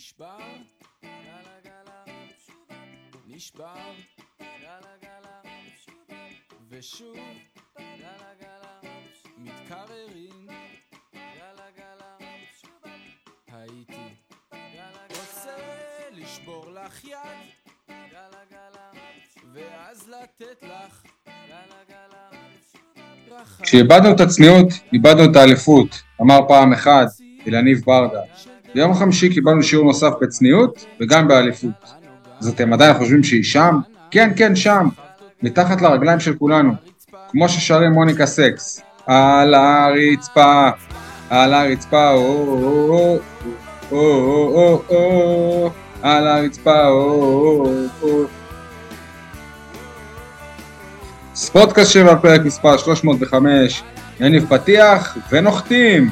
נשבר, גלה גלה, נשבר, גלה גלה, ושוב, גלה גלה, מתקררים, גלה גלה, הייתי רוצה לשבור לך יד, גלה גלה, ואז לתת לך, גלה גלה. כשאיבדנו את הצניעות, איבדנו את האליפות, אמר פעם אחד אילניב ברדה. ביום חמישי קיבלנו שיעור נוסף בצניעות וגם באליפות. אז אתם עדיין חושבים שהיא שם? כן, כן, שם. מתחת לרגליים של כולנו. כמו ששרים מוניקה סקס. על הרצפה, על הרצפה, או או או או או או על הרצפה, או או או ספורטקאסט 7, פרק מספר 305, יניב פתיח ונוחתים.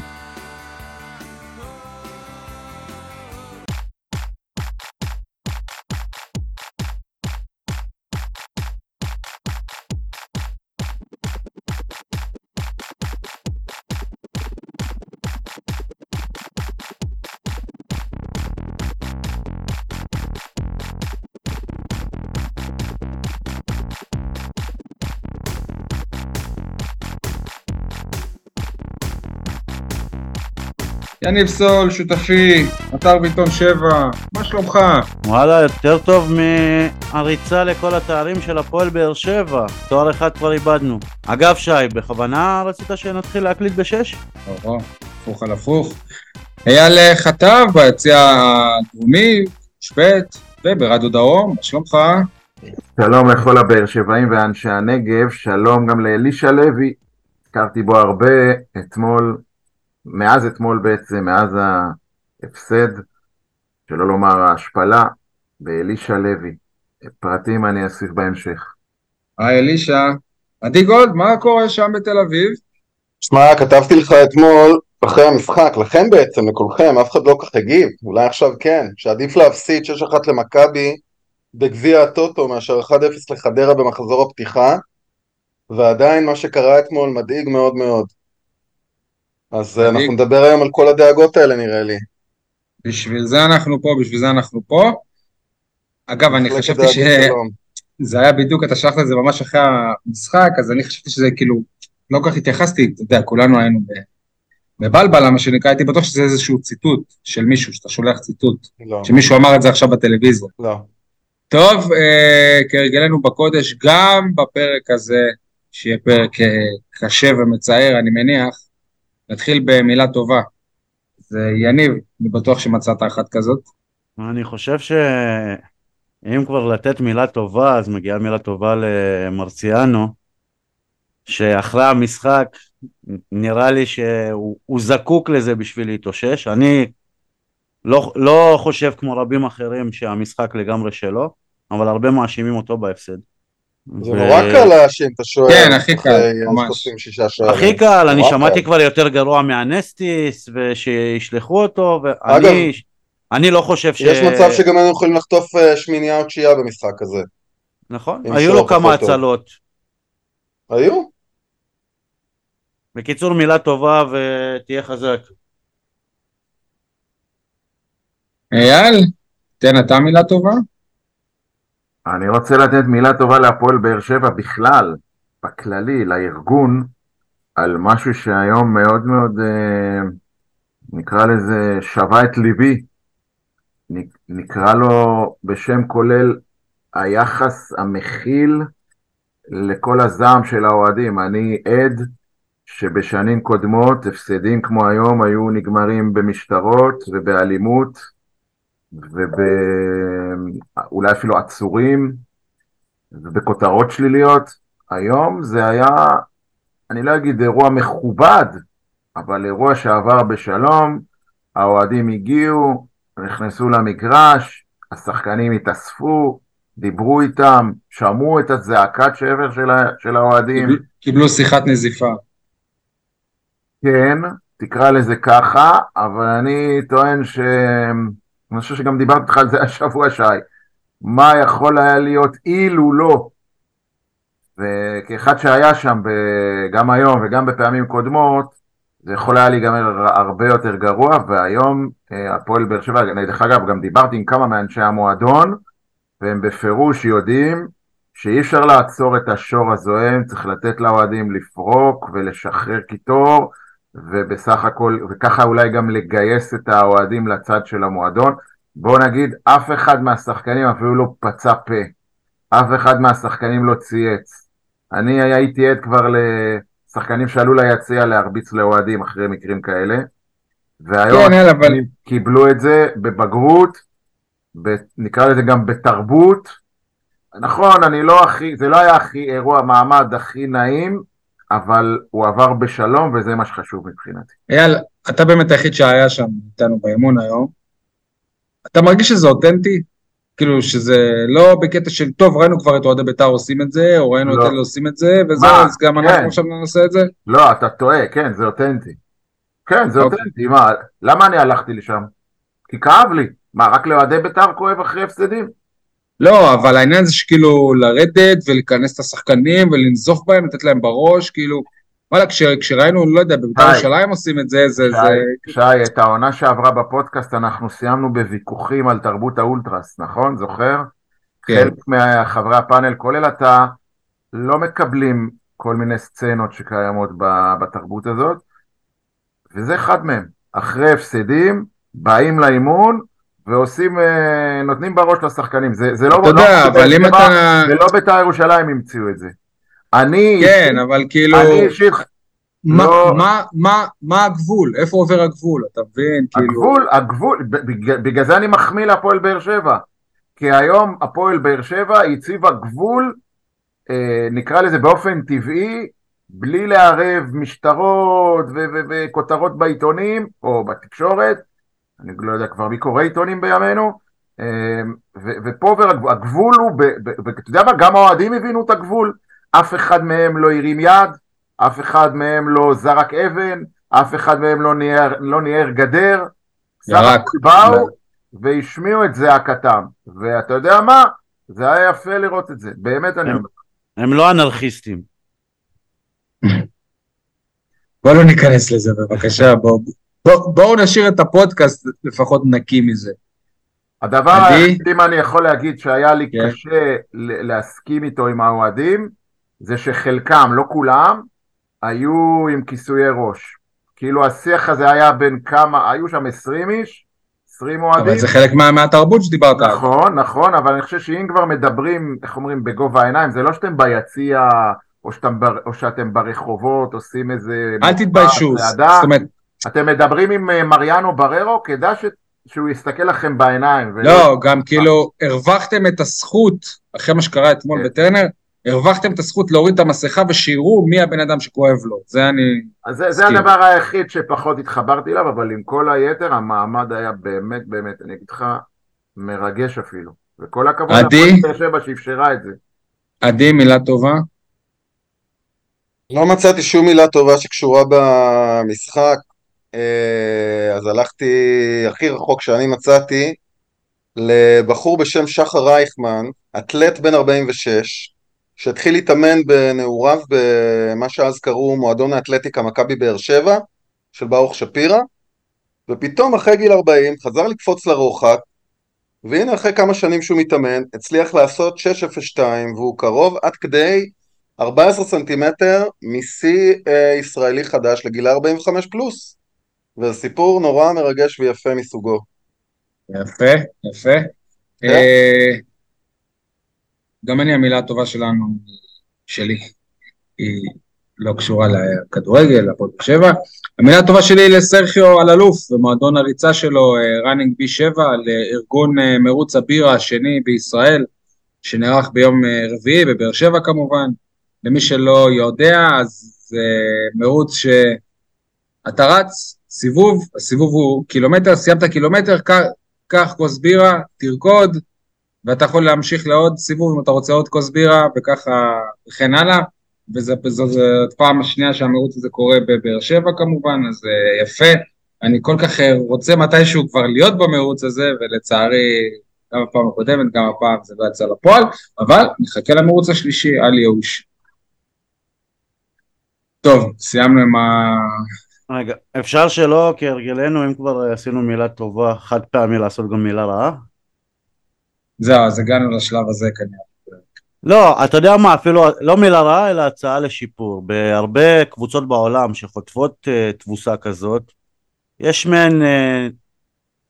יניב סול, שותפי, אתר בעיתון 7, מה שלומך? וואלה, יותר טוב מהריצה לכל התארים של הפועל באר שבע. תואר אחד כבר איבדנו. אגב, שי, בכוונה רצית שנתחיל להקליט בשש? או, הפוך על הפוך. אייל חטב ביציע הדרומי, שפט, וברדיו דרום, מה שלומך? שלום לכל הבאר שבעים ואנשי הנגב, שלום גם לאלישע לוי, הכרתי בו הרבה אתמול, מאז אתמול בעצם, מאז ההפסד, שלא לומר ההשפלה, באלישע לוי. פרטים אני אוסיף בהמשך. היי אלישע. עדי גולד, מה קורה שם בתל אביב? שמע, כתבתי לך אתמול אחרי המשחק, לכם בעצם, לכולכם, אף אחד לא כך הגיב, אולי עכשיו כן, שעדיף להפסיד 6-1 למכבי בגביע הטוטו מאשר 1-0 לחדרה במחזור הפתיחה, ועדיין מה שקרה אתמול מדאיג מאוד מאוד. אז מדאיג. אנחנו נדבר היום על כל הדאגות האלה נראה לי. בשביל זה אנחנו פה, בשביל זה אנחנו פה. אגב, אני חשבתי שזה היה בדיוק, אתה שלחת את זה ממש אחרי המשחק, אז אני חשבתי שזה כאילו, לא כל כך התייחסתי, אתה יודע, כולנו היינו בבלבלה, מה שנקרא, הייתי בטוח שזה איזשהו ציטוט של מישהו, שאתה שולח ציטוט, לא. שמישהו אמר את זה עכשיו בטלוויזיה. לא. טוב, אה, כהרגלנו בקודש, גם בפרק הזה, שיהיה פרק אה, קשה ומצער, אני מניח, נתחיל במילה טובה. זה יניב, אני בטוח שמצאת אחת כזאת. אני חושב שאם כבר לתת מילה טובה, אז מגיעה מילה טובה למרציאנו, שאחרי המשחק נראה לי שהוא זקוק לזה בשביל להתאושש. אני לא, לא חושב כמו רבים אחרים שהמשחק לגמרי שלו, אבל הרבה מאשימים אותו בהפסד. זה נורא קל להאשים את השוער. כן, הכי קל, ממש. הכי קל, אני שמעתי כבר יותר גרוע מהנסטיס, ושישלחו אותו, ואני אני לא חושב ש... יש מצב שגם היינו יכולים לחטוף שמינייה או תשיעייה במשחק הזה. נכון, היו לו כמה הצלות. היו? בקיצור, מילה טובה ותהיה חזק. אייל, תן אתה מילה טובה. אני רוצה לתת מילה טובה להפועל באר שבע בכלל, בכללי, לארגון, על משהו שהיום מאוד מאוד, אה, נקרא לזה, שווה את ליבי. נקרא לו בשם כולל היחס המכיל לכל הזעם של האוהדים. אני עד שבשנים קודמות הפסדים כמו היום היו נגמרים במשטרות ובאלימות ואולי אפילו עצורים ובכותרות שליליות. היום זה היה, אני לא אגיד אירוע מכובד, אבל אירוע שעבר בשלום, האוהדים הגיעו, נכנסו למגרש, השחקנים התאספו, דיברו איתם, שמעו את הזעקת שבר של, של האוהדים. קיבלו שיחת נזיפה. כן, תקרא לזה ככה, אבל אני טוען ש... אני חושב שגם דיברתי איתך על זה השבוע, שי. מה יכול היה להיות אילו לא? וכאחד שהיה שם גם היום וגם בפעמים קודמות, זה יכול היה להיגמר הרבה יותר גרוע, והיום אה, הפועל באר שבע, דרך אגב, גם דיברתי עם כמה מאנשי המועדון, והם בפירוש יודעים שאי אפשר לעצור את השור הזוהם, צריך לתת לאוהדים לפרוק ולשחרר קיטור, ובסך הכל, וככה אולי גם לגייס את האוהדים לצד של המועדון. בואו נגיד, אף אחד מהשחקנים אפילו לא פצע פה, אף אחד מהשחקנים לא צייץ. אני הייתי עד כבר לשחקנים שעלו ליציע להרביץ לאוהדים אחרי מקרים כאלה, והיום כן, אבל... קיבלו את זה בבגרות, ב, נקרא לזה גם בתרבות. נכון, אני לא הכי, זה לא היה הכי אירוע מעמד הכי נעים, אבל הוא עבר בשלום וזה מה שחשוב מבחינתי. אייל, אתה באמת היחיד שהיה שם איתנו באמון היום. אתה מרגיש שזה אותנטי? כאילו שזה לא בקטע של טוב ראינו כבר את אוהדי בית"ר עושים את זה או ראינו לא. את אלה עושים את זה וזהו? אז גם כן. אנחנו עכשיו נעשה את זה? לא, אתה טועה, כן, זה אותנטי. כן, זה אוקיי. אותנטי, מה, למה אני הלכתי לשם? כי כאב לי. מה, רק לאוהדי בית"ר כואב אחרי הפסדים? לא אבל העניין זה שכאילו לרדת ולכנס את השחקנים ולנזוף בהם לתת להם בראש כאילו וואלה כש, כשראינו לא יודע בבית"ר שי. ירושלים עושים את זה זה זה שי, שי, את העונה שעברה בפודקאסט אנחנו סיימנו בוויכוחים על תרבות האולטרס, נכון? זוכר? כן. חלק מחברי הפאנל, כולל אתה, לא מקבלים כל מיני סצנות שקיימות בתרבות הזאת, וזה אחד מהם. אחרי הפסדים, באים לאימון ועושים, אה, נותנים בראש לשחקנים. זה, זה לא... אתה יודע לא- אבל אם זה לא- אתה זה לא בית"ר ירושלים המציאו את זה. אני, כן אבל כאילו אני אישית, מה- לא- מה- מה- מה הגבול איפה עובר הגבול אתה מבין כאילו הגבול, הגבול, בג- בגלל זה אני מחמיא להפועל באר שבע. כי היום הפועל באר שבע הציבה גבול, אה, נקרא לזה באופן טבעי, בלי לערב משטרות וכותרות בעיתונים או בתקשורת, אני לא יודע כבר מי קורא עיתונים בימינו, אה, ו- ופה הגבול, הוא, ואתה יודע מה, גם האוהדים הבינו את הגבול, אף אחד מהם לא הרים יד, אף אחד מהם לא זרק אבן, אף אחד מהם לא ניער, לא ניער גדר, ירק. הכל באו והשמיעו את זעקתם, ואתה יודע מה? זה היה יפה לראות את זה, באמת אני הם- אומר. הם לא אנרכיסטים. בוא לא ניכנס לזה בבקשה בוא, בוא, בואו נשאיר את הפודקאסט לפחות נקי מזה הדבר? היחיד, אם אני יכול להגיד שהיה לי כן. קשה להסכים איתו עם האוהדים, זה שחלקם, לא כולם, היו עם כיסויי ראש. כאילו השיח הזה היה בין כמה, היו שם 20 איש, 20 אוהדים. אבל זה חלק מה, מהתרבות שדיברת עליו נכון, נכון, אבל אני חושב שאם כבר מדברים, איך אומרים, בגובה העיניים, זה לא שאתם ביציע, או שאתם, או שאתם ברחובות, עושים איזה... אל תתביישו. זאת אומרת אתם מדברים עם אה, מריאנו בררו, כדאי ש... שהוא יסתכל לכם בעיניים. ולא- לא גם כאילו הרווחתם את הזכות אחרי מה שקרה אתמול כן. בטרנר הרווחתם את הזכות להוריד את המסכה ושיראו מי הבן אדם שכואב לו זה אני אז זה. הדבר היחיד שפחות התחברתי אליו, אבל עם כל היתר, המעמד היה באמת, באמת, אני אגיד לך, מרגש אפילו. וכל הכבוד עדי? שבע שאפשרה את זה. עדי מילה טובה לא מצאתי שום מילה טובה שקשורה במשחק, אז הלכתי הכי רחוק שאני מצאתי לבחור בשם שחר רייכמן, אתלט בן 46, שהתחיל להתאמן בנעוריו במה שאז קראו מועדון האתלטיקה מכבי באר שבע, של ברוך שפירא, ופתאום אחרי גיל 40 חזר לקפוץ לרוחק, והנה אחרי כמה שנים שהוא מתאמן, הצליח לעשות 602 והוא קרוב עד כדי 14 סנטימטר משיא אה, ישראלי חדש לגיל 45 פלוס. וזה סיפור נורא מרגש ויפה מסוגו. יפה, יפה. כן. אה, גם אני המילה הטובה שלנו, שלי, היא לא קשורה לכדורגל, לפועל באר שבע. המילה הטובה שלי היא לסרחיו אלאלוף, במועדון הריצה שלו, ראנינג בי 7, לארגון אה, מרוץ הבירה השני בישראל, שנערך ביום אה, רביעי, בבאר שבע כמובן. למי שלא יודע, אז זה מרוץ שאתה רץ, סיבוב, הסיבוב הוא קילומטר, סיימת קילומטר, קח- כוס בירה, תרקוד, ואתה יכול להמשיך לעוד סיבוב אם אתה רוצה עוד כוס בירה, וככה, וכן הלאה. וזו פעם השנייה שהמירוץ הזה קורה בבאר שבע כמובן, אז אה, יפה. אני כל כך אה, רוצה מתישהו כבר להיות במרוץ הזה, ולצערי, גם בפעם הקודמת, גם הפעם זה לא יצא לפועל, אבל נחכה למרוץ השלישי, אל ייאוש. טוב, סיימנו עם רגע, אפשר שלא, כהרגלנו, אם כבר עשינו מילה טובה, חד פעמי לעשות גם מילה רעה? זהו, אז הגענו לשלב הזה כנראה. לא, אתה יודע מה, אפילו לא מילה רעה, אלא הצעה לשיפור. בהרבה קבוצות בעולם שחוטפות uh, תבוסה כזאת, יש מעין uh,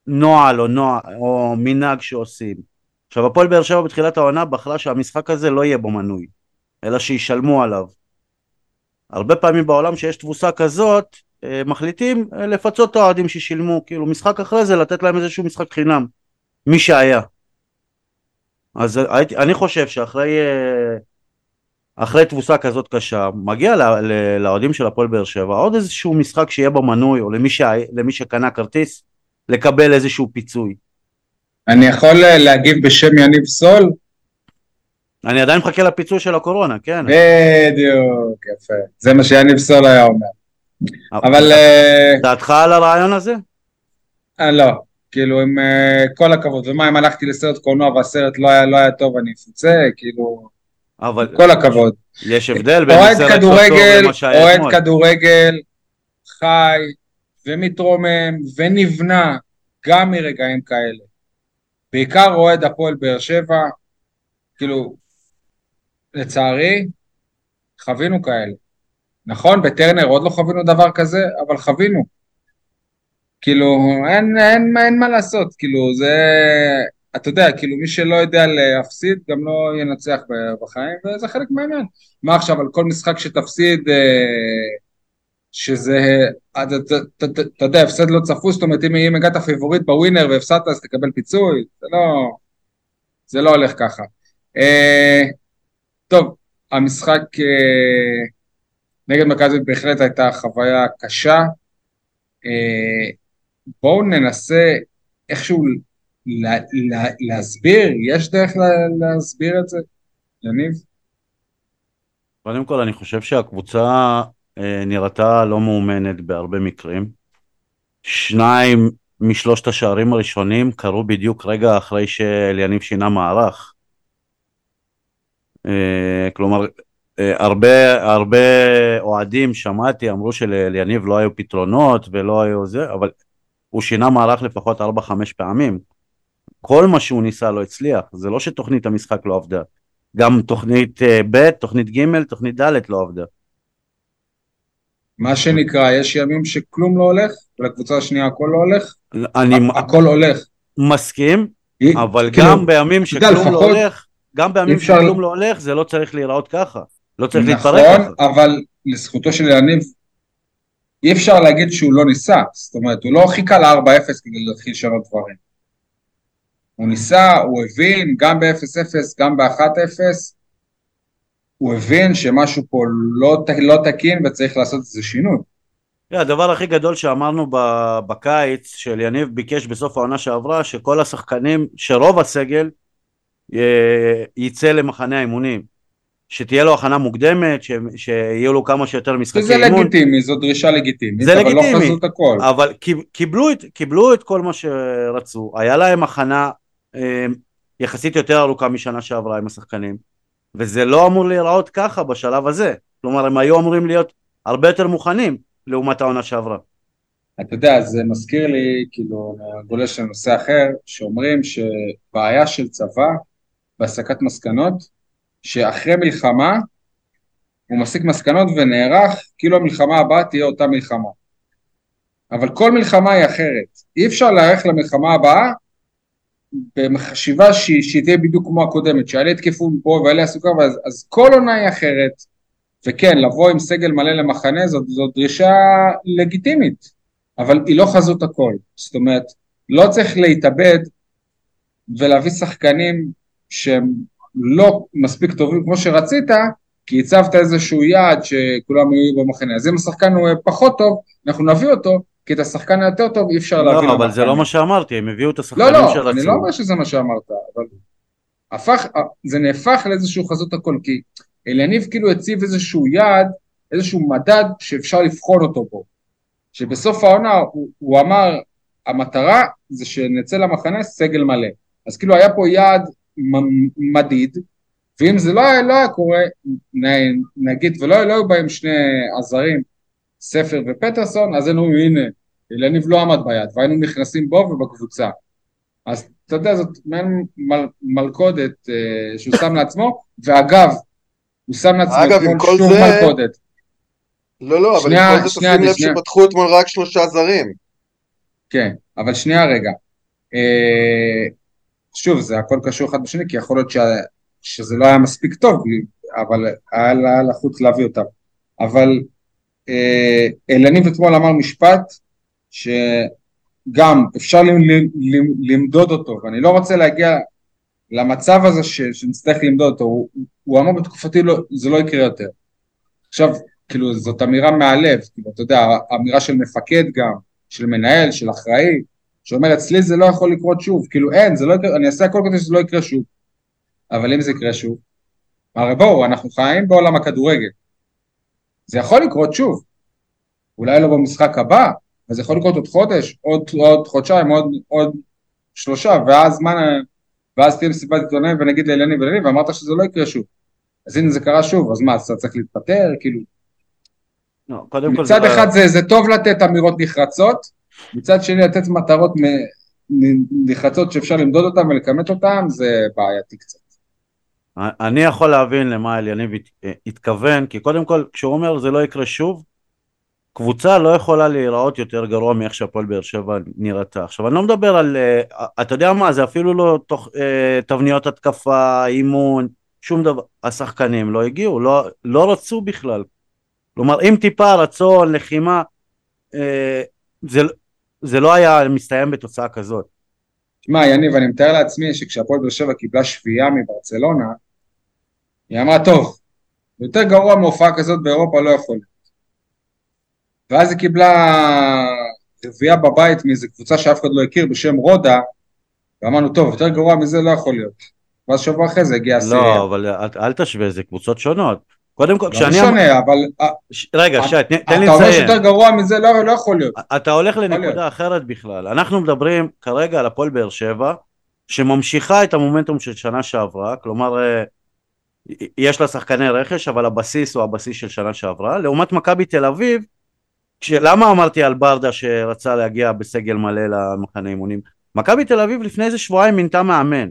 נוהל או, נוהל או מנהג שעושים. עכשיו, הפועל באר שבע בתחילת העונה בחרה שהמשחק הזה לא יהיה בו מנוי, אלא שישלמו עליו. הרבה פעמים בעולם שיש תבוסה כזאת, מחליטים uh, לפצות את האוהדים ששילמו, כאילו משחק אחרי זה לתת להם איזשהו משחק חינם, מי שהיה. אז הייתי, אני חושב שאחרי אה, אחרי תבוסה כזאת קשה, מגיע לאוהדים של הפועל באר שבע עוד איזשהו משחק שיהיה בו מנוי, או למי, ש... למי שקנה כרטיס, לקבל איזשהו פיצוי. אני יכול אה, להגיב בשם יניב סול? אני עדיין מחכה לפיצוי של הקורונה, כן. בדיוק, יפה. זה מה שיניב סול היה אומר. אבל... אה, דעתך על הרעיון הזה? לא. כאילו עם כל הכבוד, ומה אם הלכתי לסרט קולנוע והסרט לא היה, לא היה טוב אני אפוצה, כאילו, אבל כל הכבוד. יש הבדל בין סרט כדורגל, למה שהיה אוהד אתמול. כדורגל חי ומתרומם ונבנה גם מרגעים כאלה. בעיקר אוהד הפועל באר שבע, כאילו, לצערי, חווינו כאלה. נכון, בטרנר עוד לא חווינו דבר כזה, אבל חווינו. כאילו, אין, אין, אין מה לעשות, כאילו, זה, אתה יודע, כאילו, מי שלא יודע להפסיד, גם לא ינצח בחיים, וזה חלק מהעניין. מה עכשיו, על כל משחק שתפסיד, אה, שזה, אתה יודע, הפסד לא צפוי, זאת אומרת, אם הגעת פיבוריט בווינר והפסדת, אז תקבל פיצוי, זה לא, זה לא הולך ככה. אה, טוב, המשחק אה, נגד מכבי בהחלט הייתה חוויה קשה. בואו ננסה איכשהו לה, לה, להסביר, יש דרך לה, להסביר את זה, יניב? קודם כל אני חושב שהקבוצה אה, נראתה לא מאומנת בהרבה מקרים. שניים משלושת השערים הראשונים קרו בדיוק רגע אחרי שאליניב שינה מערך. אה, כלומר, אה, הרבה, הרבה אוהדים שמעתי אמרו שלאליניב לא היו פתרונות ולא היו זה, אבל הוא שינה מערך לפחות 4-5 פעמים. כל מה שהוא ניסה לא הצליח, זה לא שתוכנית המשחק לא עבדה. גם תוכנית uh, ב', תוכנית ג', תוכנית ד' לא עבדה. מה שנקרא, יש ימים שכלום לא הולך, לקבוצה השנייה הכל לא הולך, אני... הכל הולך. מסכים, אבל כאילו, גם בימים שכלום לא הולך, גם בימים. שכלום לא הולך, זה לא צריך להיראות ככה. לא צריך נכון, להתפרק. נכון, אבל לזכותו של יניב, אי אפשר להגיד שהוא לא ניסה, זאת אומרת, הוא לא חיכה ל-4-0 כדי להתחיל לשנות דברים. הוא ניסה, הוא הבין, גם ב-0-0, גם ב-1-0, הוא הבין שמשהו פה לא, לא תקין וצריך לעשות איזה שינוי. Yeah, הדבר הכי גדול שאמרנו בקיץ, של יניב ביקש בסוף העונה שעברה, שכל השחקנים, שרוב הסגל אה, יצא למחנה האימונים. שתהיה לו הכנה מוקדמת, ש... שיהיו לו כמה שיותר משחקי אימון. זה לגיטימי, זו דרישה לגיטימית, זה אבל לא לגיטימי, לא חזו את הכל. אבל קיבלו את, קיבלו את כל מה שרצו, היה להם הכנה אה, יחסית יותר ארוכה משנה שעברה עם השחקנים, וזה לא אמור להיראות ככה בשלב הזה, כלומר הם היו אמורים להיות הרבה יותר מוכנים לעומת העונה שעברה. אתה יודע, זה מזכיר לי, כאילו, גולש לנושא אחר, שאומרים שבעיה של צבא בהסקת מסקנות, שאחרי מלחמה הוא מסיק מסקנות ונערך כאילו המלחמה הבאה תהיה אותה מלחמה. אבל כל מלחמה היא אחרת. אי אפשר להיערך למלחמה הבאה בחשיבה שהיא, שהיא תהיה בדיוק כמו הקודמת, שאלה יתקפו מפה ואלה יעשו ככה, אז, אז כל עונה היא אחרת. וכן, לבוא עם סגל מלא למחנה זאת, זאת דרישה לגיטימית, אבל היא לא חזות הכל. זאת אומרת, לא צריך להתאבד ולהביא שחקנים שהם לא מספיק טובים כמו שרצית, כי הצבת איזשהו יעד שכולם יהיו במחנה. אז אם השחקן הוא פחות טוב, אנחנו נביא אותו, כי את השחקן היותר טוב אי אפשר לא, להביא לא, אבל זה לא מה שאמרתי, הם הביאו את השחקנים לא, לא, שרצו. לא, אני לא אומר שזה מה שאמרת, אבל הפך, זה נהפך לאיזשהו חזות הכל, כי אליניב כאילו הציב איזשהו יעד, איזשהו מדד שאפשר לבחון אותו בו. שבסוף העונה הוא, הוא אמר, המטרה זה שנצא למחנה סגל מלא. אז כאילו היה פה יעד מדיד, ואם זה לא היה, לא היה קורה, נגיד, ולא לא היו בהם שני עזרים, ספר ופטרסון, אז היינו, הנה, אליניב לא עמד ביד, והיינו נכנסים בו ובקבוצה. אז אתה יודע, זאת מעין מל, מלכודת אה, שהוא שם לעצמו, ואגב, הוא שם לעצמו אגב, עם כל שוב זה- מלכודת. לא, לא, אבל שנייה, עם כל זה תשים לב שנייה. שפתחו אתמול רק שלושה זרים. כן, אבל שנייה רגע. אה, שוב, זה הכל קשור אחד בשני, כי יכול להיות שה, שזה לא היה מספיק טוב, אבל היה לה לחוץ להביא אותם. אבל אה, אלניב אתמול אמר משפט שגם אפשר ל- ל- ל- למדוד אותו, ואני לא רוצה להגיע למצב הזה ש, שנצטרך למדוד אותו. הוא, הוא אמר בתקופתי לא, זה לא יקרה יותר. עכשיו, כאילו, זאת אמירה מהלב, כאילו, אתה יודע, אמירה של מפקד גם, של מנהל, של אחראי, שאומר אצלי זה לא יכול לקרות שוב, כאילו אין, זה לא יקרה, אני אעשה הכל כדי שזה לא יקרה שוב. אבל אם זה יקרה שוב, הרי בואו, אנחנו חיים בעולם הכדורגל. זה יכול לקרות שוב. אולי לא במשחק הבא, אבל זה יכול לקרות עוד חודש, עוד, עוד חודשיים, עוד, עוד שלושה, ואז מה, ואז תהיה מסיבת עיתונאים ונגיד לאלני ולני, ואמרת שזה לא יקרה שוב. אז הנה זה קרה שוב, אז מה, אז אתה צריך להתפטר? כאילו, לא, קודם כל, מצד זה- אחד זה, זה טוב לתת אמירות נחרצות, מצד שני לתת מטרות נחרצות שאפשר למדוד אותן ולכמת אותן, זה בעייתי קצת. אני יכול להבין למה אליניב הת- התכוון, כי קודם כל, כשהוא אומר זה לא יקרה שוב, קבוצה לא יכולה להיראות יותר גרוע מאיך שהפועל באר שבע נראתה. עכשיו, אני לא מדבר על, אה, אתה יודע מה, זה אפילו לא תוך אה, תבניות התקפה, אימון, שום דבר. השחקנים לא הגיעו, לא, לא רצו בכלל. כלומר, אם טיפה רצון, לחימה, אה, זה, זה לא היה מסתיים בתוצאה כזאת. תשמע, יניב, אני מתאר לעצמי שכשהפועל באר שבע קיבלה שביעייה מברצלונה, היא אמרה, טוב, יותר גרוע מהופעה כזאת באירופה לא יכול להיות. ואז היא קיבלה רביעייה בבית מאיזה קבוצה שאף אחד לא הכיר בשם רודה, ואמרנו, טוב, יותר גרוע מזה לא יכול להיות. ואז שבוע אחרי זה הגיעה הסירייה. לא, אבל אל, אל תשווה, זה קבוצות שונות. קודם כל, לא כשאני... משנה, אבל אה, ש... רגע, שי, תן, לי אתה אומר לציין. שיותר גרוע מזה לא לא יכול להיות. אתה הולך להיות. לנקודה אחרת בכלל. אנחנו מדברים כרגע על הפועל באר שבע, שממשיכה את המומנטום של שנה שעברה, כלומר, אה, יש לה שחקני רכש, אבל הבסיס הוא הבסיס של שנה שעברה, לעומת מכבי תל אביב, למה אמרתי על ברדה שרצה להגיע בסגל מלא למחנה אימונים? מכבי תל אביב לפני איזה שבועיים מינתה מאמן.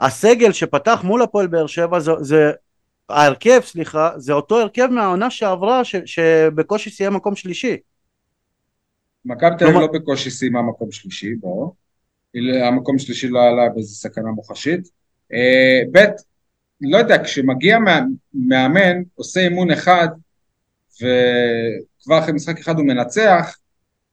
הסגל שפתח מול הפועל באר שבע זה, זה ההרכב, סליחה, זה אותו הרכב מהעונה שעברה ש, שבקושי סיים מקום שלישי. מכבי תל אביב לא בקושי סיימה מקום שלישי, בואו. המקום שלישי לא עלה באיזה סכנה מוחשית. אה, ב', לא יודע, כשמגיע מא- מאמן, עושה אימון אחד, וכבר אחרי משחק אחד הוא מנצח,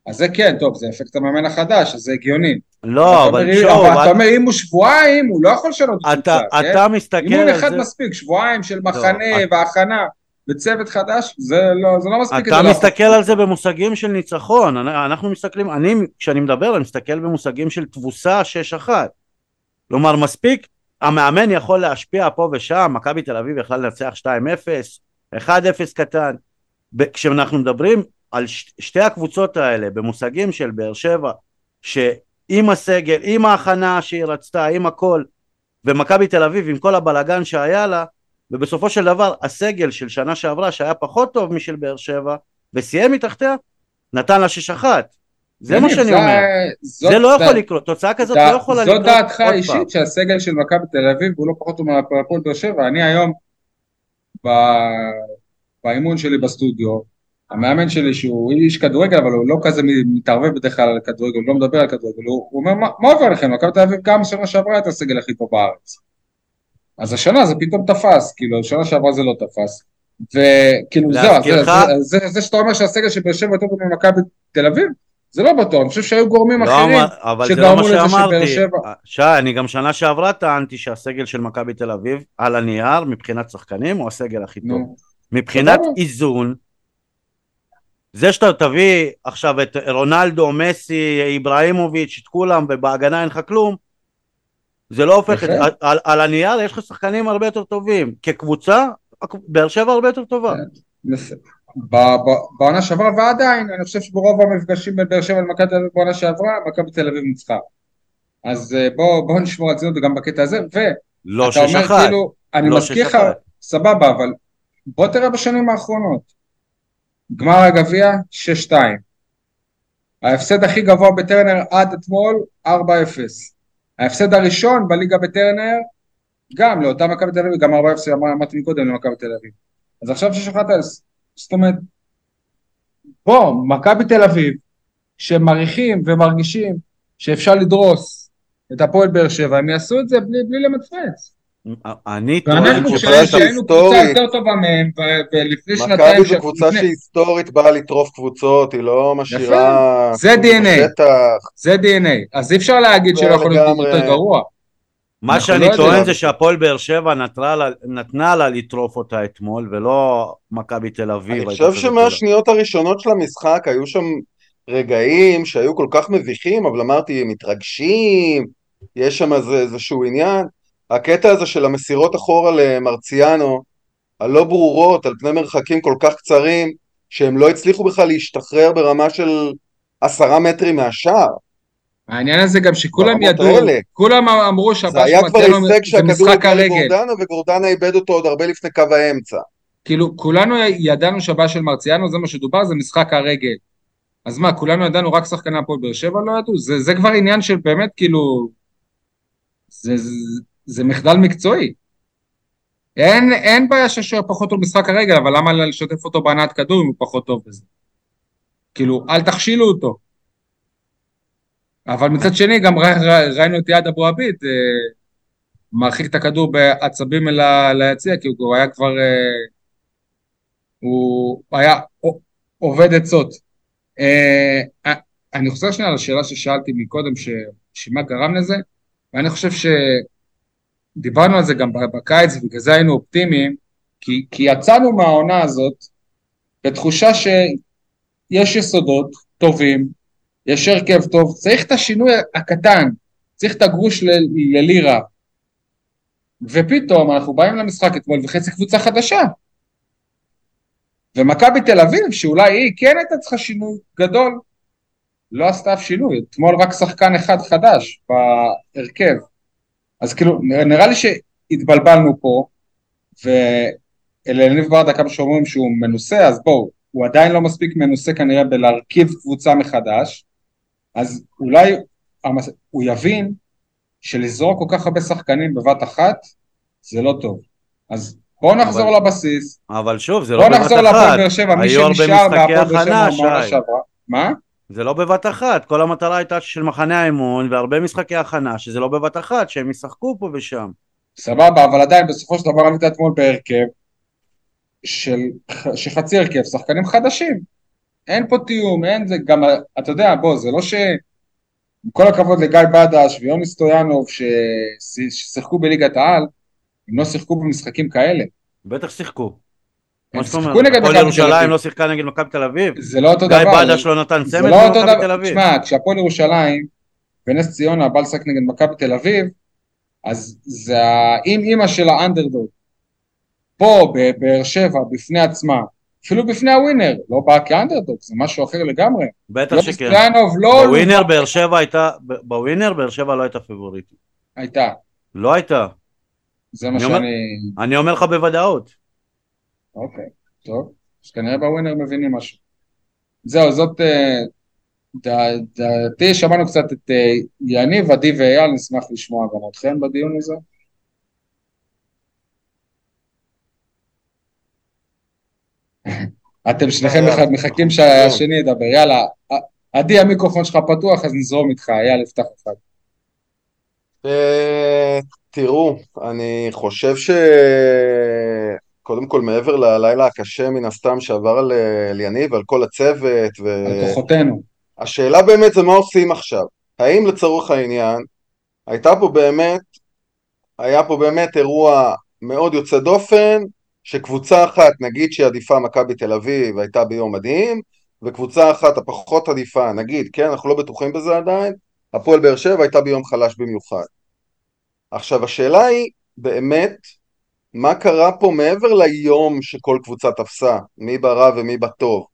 אז זה כן, טוב, זה אפקט המאמן החדש, אז זה הגיוני. לא, אבל שוב, אבל אתה את- אומר, אם הוא שבועיים, הוא לא יכול לשנות קבוצה, כן? אתה מסתכל אימון על אחד זה, מספיק, שבועיים של מחנה את- והכנה וצוות חדש, זה לא, זה לא מספיק אתה להפוך. מסתכל על זה במושגים של ניצחון, אנ- אנחנו מסתכלים, אני כשאני מדבר אני מסתכל במושגים של תבוסה 6-1, כלומר מספיק, המאמן יכול להשפיע פה ושם, מכבי תל אביב יכלה לנצח 2-0, 1-0 קטן, כשאנחנו מדברים על ש- שתי הקבוצות האלה במושגים של באר שבע, שעם הסגל, עם ההכנה שהיא רצתה, עם הכל, ומכבי תל אביב עם כל הבלגן שהיה לה, ובסופו של דבר הסגל של שנה שעברה שהיה פחות טוב משל באר שבע וסיים מתחתיה נתן לה שש אחת זה מה שאני אומר זאת- זה לא יכול זאת- לקרות תוצאה כזאת לא יכולה זאת לקרות דעתך עוד פעם. האישית שהסגל של מכבי תל אביב הוא לא פחות טוב מהפועל באר שבע. אני היום באימון שלי בסטודיו, המאמן שלי שהוא איש כדורגל אבל הוא לא כזה מתערבב בדרך כלל על כדורגל, הוא לא מדבר על כדורגל, הוא הוא אומר "מה- מה עובר לכם? מכבי תל אביב גם שנה שעברה הייתה הסגל הכי טוב בארץ. אז השנה זה פתאום תפס, כאילו שנה שעברה זה לא תפס. וכאילו זהו, זה, זה, זה, זה שאתה אומר שהסגל של באר שבע יותר טוב ממכבי תל אביב, זה לא בטוח, אני חושב שהיו גורמים לא אחרים אבל לא שגרמו לזה שבאר שבע- שי אני גם שנה שעברה טענתי שהסגל של מכבי תל אביב על הנייר מבחינת שחקנים הוא הסגל הכי טוב מבחינת. איזון זה שאתה תביא עכשיו את רונלדו, מסי, איבראימוביץ', את כולם, ובהגנה אין לך כלום, זה לא הופך את... על, על, על הנייר יש לך שחקנים הרבה יותר טובים. כקבוצה, באר שבע הרבה יותר טובה. ב- בעונה שעברה ועדיין, אני חושב שברוב המפגשים בין באר שבע למכבי תל אביב בעונה שעברה, מכבי תל אביב ניצחה. אז אה, בוא בוא נשמור על צניעות גם בקטע הזה, לא ואתה שש אומר אחת. כאילו, אני לא מזכיר לך. סבבה, אבל בוא תראה בשנים האחרונות. גמר הגביע, 6-2. ההפסד הכי גבוה בטרנר עד אתמול, 4-0. ההפסד הראשון בליגה בטרנר, גם לאותה מכבי תל אביב, גם 4-0 אמר- אמרתי מקודם למכבי תל אביב. אז עכשיו 6-1, זאת אומרת, בוא, מכבי תל אביב, שמעריכים ומרגישים שאפשר לדרוס את הפועל באר שבע, הם יעשו את זה בלי, בלי למצמץ. אני טוען ואנחנו שהיינו קבוצה. יותר טובה מהם, ולפני שנתיים, מכבי זו קבוצה שהיסטורית באה לטרוף קבוצות, היא לא משאירה... זה DNA. בשטח. זה DNA, אז אי אפשר להגיד שלא יכול להיות יותר גרוע. מה שאני לא. טוען זה שהפועל באר שבע נתנה לה- נתנה לה לטרוף אותה אתמול, ולא מכבי תל אביב. אני חושב. שמהשניות הראשונות של המשחק היו שם רגעים שהיו כל כך מביכים, אבל אמרתי, הם מתרגשים, יש שם איזשהו עניין. הקטע הזה של המסירות אחורה למרציאנו, הלא ברורות, על פני מרחקים כל כך קצרים, שהם לא הצליחו בכלל להשתחרר ברמה של עשרה מטרים מהשער. העניין הזה גם שכולם ידעו, האלה. כולם אמרו זה שהבעיה היה של כבר מרציאנו הישג זה שהכדור משחק הגיע הרגל. לגורדנה, וגורדנה איבד אותו עוד הרבה לפני קו האמצע. כאילו, כולנו ידענו שהבעיה של מרציאנו, זה מה שדובר, זה משחק הרגל. אז מה, כולנו ידענו, רק שחקני הפועל באר שבע לא ידעו? זה, זה כבר עניין של באמת, כאילו... זה, זה, זה מחדל מקצועי. אין, אין בעיה שהשוער פחות טוב במשחק הרגל, אבל למה לשתף אותו בהנעת כדור אם הוא פחות טוב בזה? כאילו, אל תכשילו אותו. אבל מצד שני, גם ר, ר, ראינו את יעד אבו עביד, אה, מרחיק את הכדור בעצבים אל ה- ליציע, כי הוא היה כבר... אה, הוא היה עובד עצות. אה, אני חוזר שנייה לשאלה ששאלתי מקודם, ש- שמה גרם לזה, ואני חושב שדיברנו על זה גם בקיץ, ובגלל זה היינו אופטימיים, כי, כי יצאנו מהעונה הזאת בתחושה שיש יסודות טובים, יש הרכב טוב, צריך את השינוי הקטן, צריך את הגרוש ל- ללירה. ופתאום אנחנו באים למשחק אתמול וחצי קבוצה חדשה. ומכבי תל אביב, שאולי היא כן הייתה צריכה שינוי גדול, לא עשתה אף שינוי. אתמול רק שחקן אחד חדש בהרכב. אז כאילו, נראה לי שהתבלבלנו פה, ואלניב ברדה, כמה שאומרים שהוא מנוסה, אז בואו, הוא עדיין לא מספיק מנוסה כנראה בלהרכיב קבוצה מחדש, אז אולי המס... הוא יבין שלזרוק כל כך הרבה שחקנים בבת אחת, זה לא טוב. אז בואו נחזור אבל- לבסיס, אבל שוב, זה לא בואו בבת נחזור להפועל אחת. באר שבע, מי שנשאר מהפועל באר שבע מהעונה. שעברה. מה? זה לא בבת אחת, כל המטרה הייתה של מחנה האמון והרבה משחקי הכנה, שזה לא בבת אחת, שהם ישחקו פה ושם. סבבה, אבל עדיין בסופו של דבר עלית אתמול בהרכב של שחצי הרכב, שחקנים חדשים. אין פה תיאום, אין זה, גם, אתה יודע, בוא, זה לא ש... עם כל הכבוד לגיא בדש ויוני סטויאנוב ש... ששיחקו בליגת העל, הם לא שיחקו במשחקים כאלה. בטח שיחקו. הם מה זאת שיחקו אומרת? נגד הפועל מכבי תל ירושלים. לא שיחקה נגד מכבי תל אביב? זה לא אותו גיא דבר. בדש לא נתן לא אותו במכבי תל. אביב. תשמע, כשהפועל ירושלים ונס ציונה בא לשחק נגד מכבי תל אביב, אז זה האם-אימא של האנדרדוג. פה, בבאר שבע, בפני עצמה, אפילו בפני הווינר, לא באה כאנדרדוג, זה משהו אחר לגמרי. בטח לא שכן. סטויאנוב לא... בווינר באר שבע הייתה, בווינר באר שבע לא הייתה פיבוריטית. הייתה, לא הייתה. זה מה אני אומר- שאני... אני אומר לך בוודאות. אוקיי, טוב. אז כנראה בווינר מבינים משהו. זהו, זאת... אה, דעתי, שמענו קצת את אה, יניב, עדי ואייל, נשמח לשמוע גם אתכם בדיון הזה. אתם שניכם יאללה, מח- מחכים שהשני ידבר, יאללה. עדי, המיקרופון שלך פתוח, אז נזרום איתך, יפתח אחד. אה, תראו, אני חושב ש... קודם כל, מעבר ללילה הקשה מן הסתם שעבר על על יניב ועל כל הצוות, על כוחותינו. והשאלה באמת זה מה עושים עכשיו. האם לצורך העניין, הייתה פה באמת, היה פה באמת אירוע מאוד יוצא דופן, שקבוצה אחת, נגיד שהיא עדיפה מכבי תל אביב, הייתה ביום מדהים, וקבוצה אחת הפחות עדיפה, נגיד, כן, אנחנו לא בטוחים בזה עדיין, הפועל באר שבע הייתה ביום חלש במיוחד. עכשיו השאלה היא באמת מה קרה פה מעבר ליום שכל קבוצה תפסה, מי ברע ומי בטוב.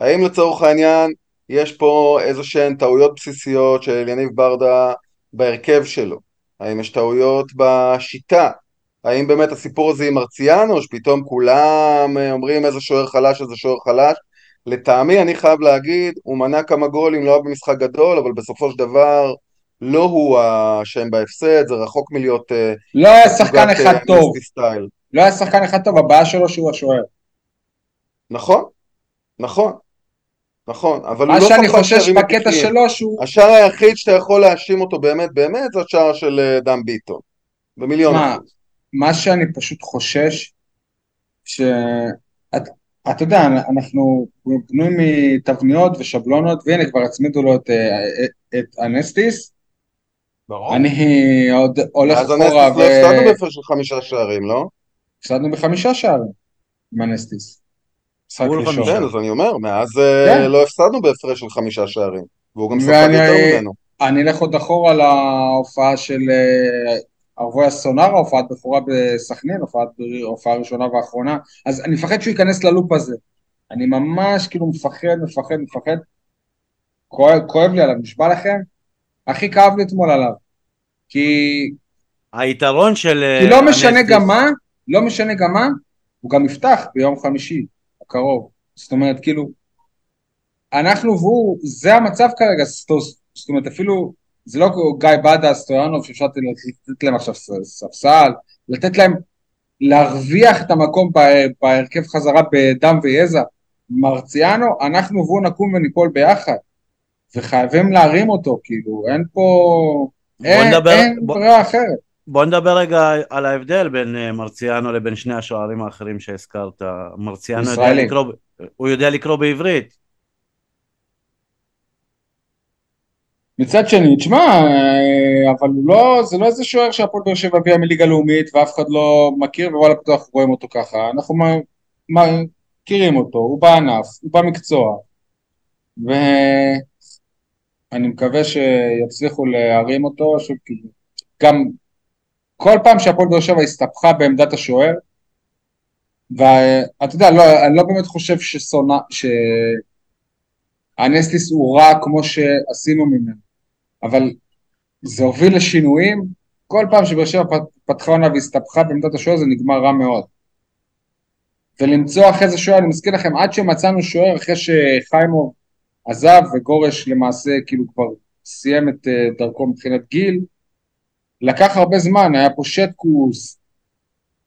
האם לצורך העניין יש פה איזה שהן טעויות בסיסיות של יניב ברדה בהרכב שלו? האם יש טעויות בשיטה? האם באמת הסיפור הזה עם מרציאנו, שפתאום כולם אה, אומרים איזה שוער חלש, איזה שוער חלש? לטעמי, אני חייב להגיד, הוא מנע כמה גולים, לא היה במשחק גדול, אבל בסופו של דבר, לא הוא האשם בהפסד, זה רחוק מלהיות... אה, לא היה שחקן אה, אחד טוב. לא היה שחקן אחד טוב, הבעיה שלו שהוא השוער. נכון, נכון, נכון, אבל הוא מה לא שאני שחקן חושש שערים בקטע מבפנים. שלו שהוא... השער היחיד שאתה יכול להאשים אותו באמת באמת זה השער של אה, דן ביטון. במיליון מה, אחוז. מה שאני פשוט חושש, שאת אתה יודע, אנחנו בנויים מתבניות ושבלונות, והנה כבר הצמידו לו את, אה, את אנסטיס, ברור. אני עוד הולך אז אחורה אנסטיס לא הפסדנו בהפרש של חמישה שערים, לא? והפסדנו בחמישה שערים עם אנסטיס. משחק ראשון. כן, אז אני אומר, מאז אה, כן. לא הפסדנו בהפרש של חמישה שערים. והוא גם ואני- יותר ממנו. אני אלך עוד אחורה להופעה של אה, ערבוי הסונאר, הופעת בכורה בסכנין, הופעה ראשונה ואחרונה, אז אני מפחד שהוא ייכנס ללופ הזה. אני ממש כאילו מפחד, מפחד, מפחד. כואב, כואב לי עליו, נשבע לכם. הכי כאב לי אתמול עליו. כי, היתרון של... כי אה, לא משנה אנסטיס- גם מה, לא משנה גם מה, הוא גם יפתח ביום חמישי הקרוב. זאת אומרת, כאילו, אנחנו והוא, זה המצב כרגע, זאת אומרת, אפילו, זה לא גיא בדה, סטויאנוב, שאפשר לתת להם עכשיו ספסל, לתת להם להרוויח את המקום בה- בהרכב חזרה בדם ויזע. מרציאנו, אנחנו והוא נקום וניפול ביחד. וחייבים להרים אותו, כאילו, אין פה... אין, נדבר- אין בוא- ברירה אחרת. בוא נדבר רגע על ההבדל בין אה, מרציאנו לבין שני השוערים האחרים שהזכרת. מרציאנו יודע. לקרוא, הוא יודע לקרוא בעברית. מצד שני, תשמע, אה, אבל הוא לא, זה לא איזה שוער שהפועל באר שבע הביאה מליגה לאומית ואף אחד לא מכיר ווואלה אנחנו רואים אותו ככה, אנחנו מכירים אותו, הוא בענף, הוא במקצוע ואני מקווה שיצליחו להרים אותו, שכאילו, גם כל פעם שהפועל באר שבע הסתבכה בעמדת השוער ואתה יודע, לא, אני לא באמת חושב ששונא, שהנסטיס הוא רע כמו שעשינו ממנו אבל זה הוביל לשינויים, כל פעם שבאר שבע פתחה עונה והסתבכה בעמדת השוער זה נגמר רע מאוד. ולמצוא אחרי זה שוער, אני מזכיר לכם, עד שמצאנו שוער אחרי שחיימוב עזב וגורש למעשה כאילו כבר סיים את אה, דרכו מבחינת גיל, לקח הרבה זמן, היה פה שטקוס,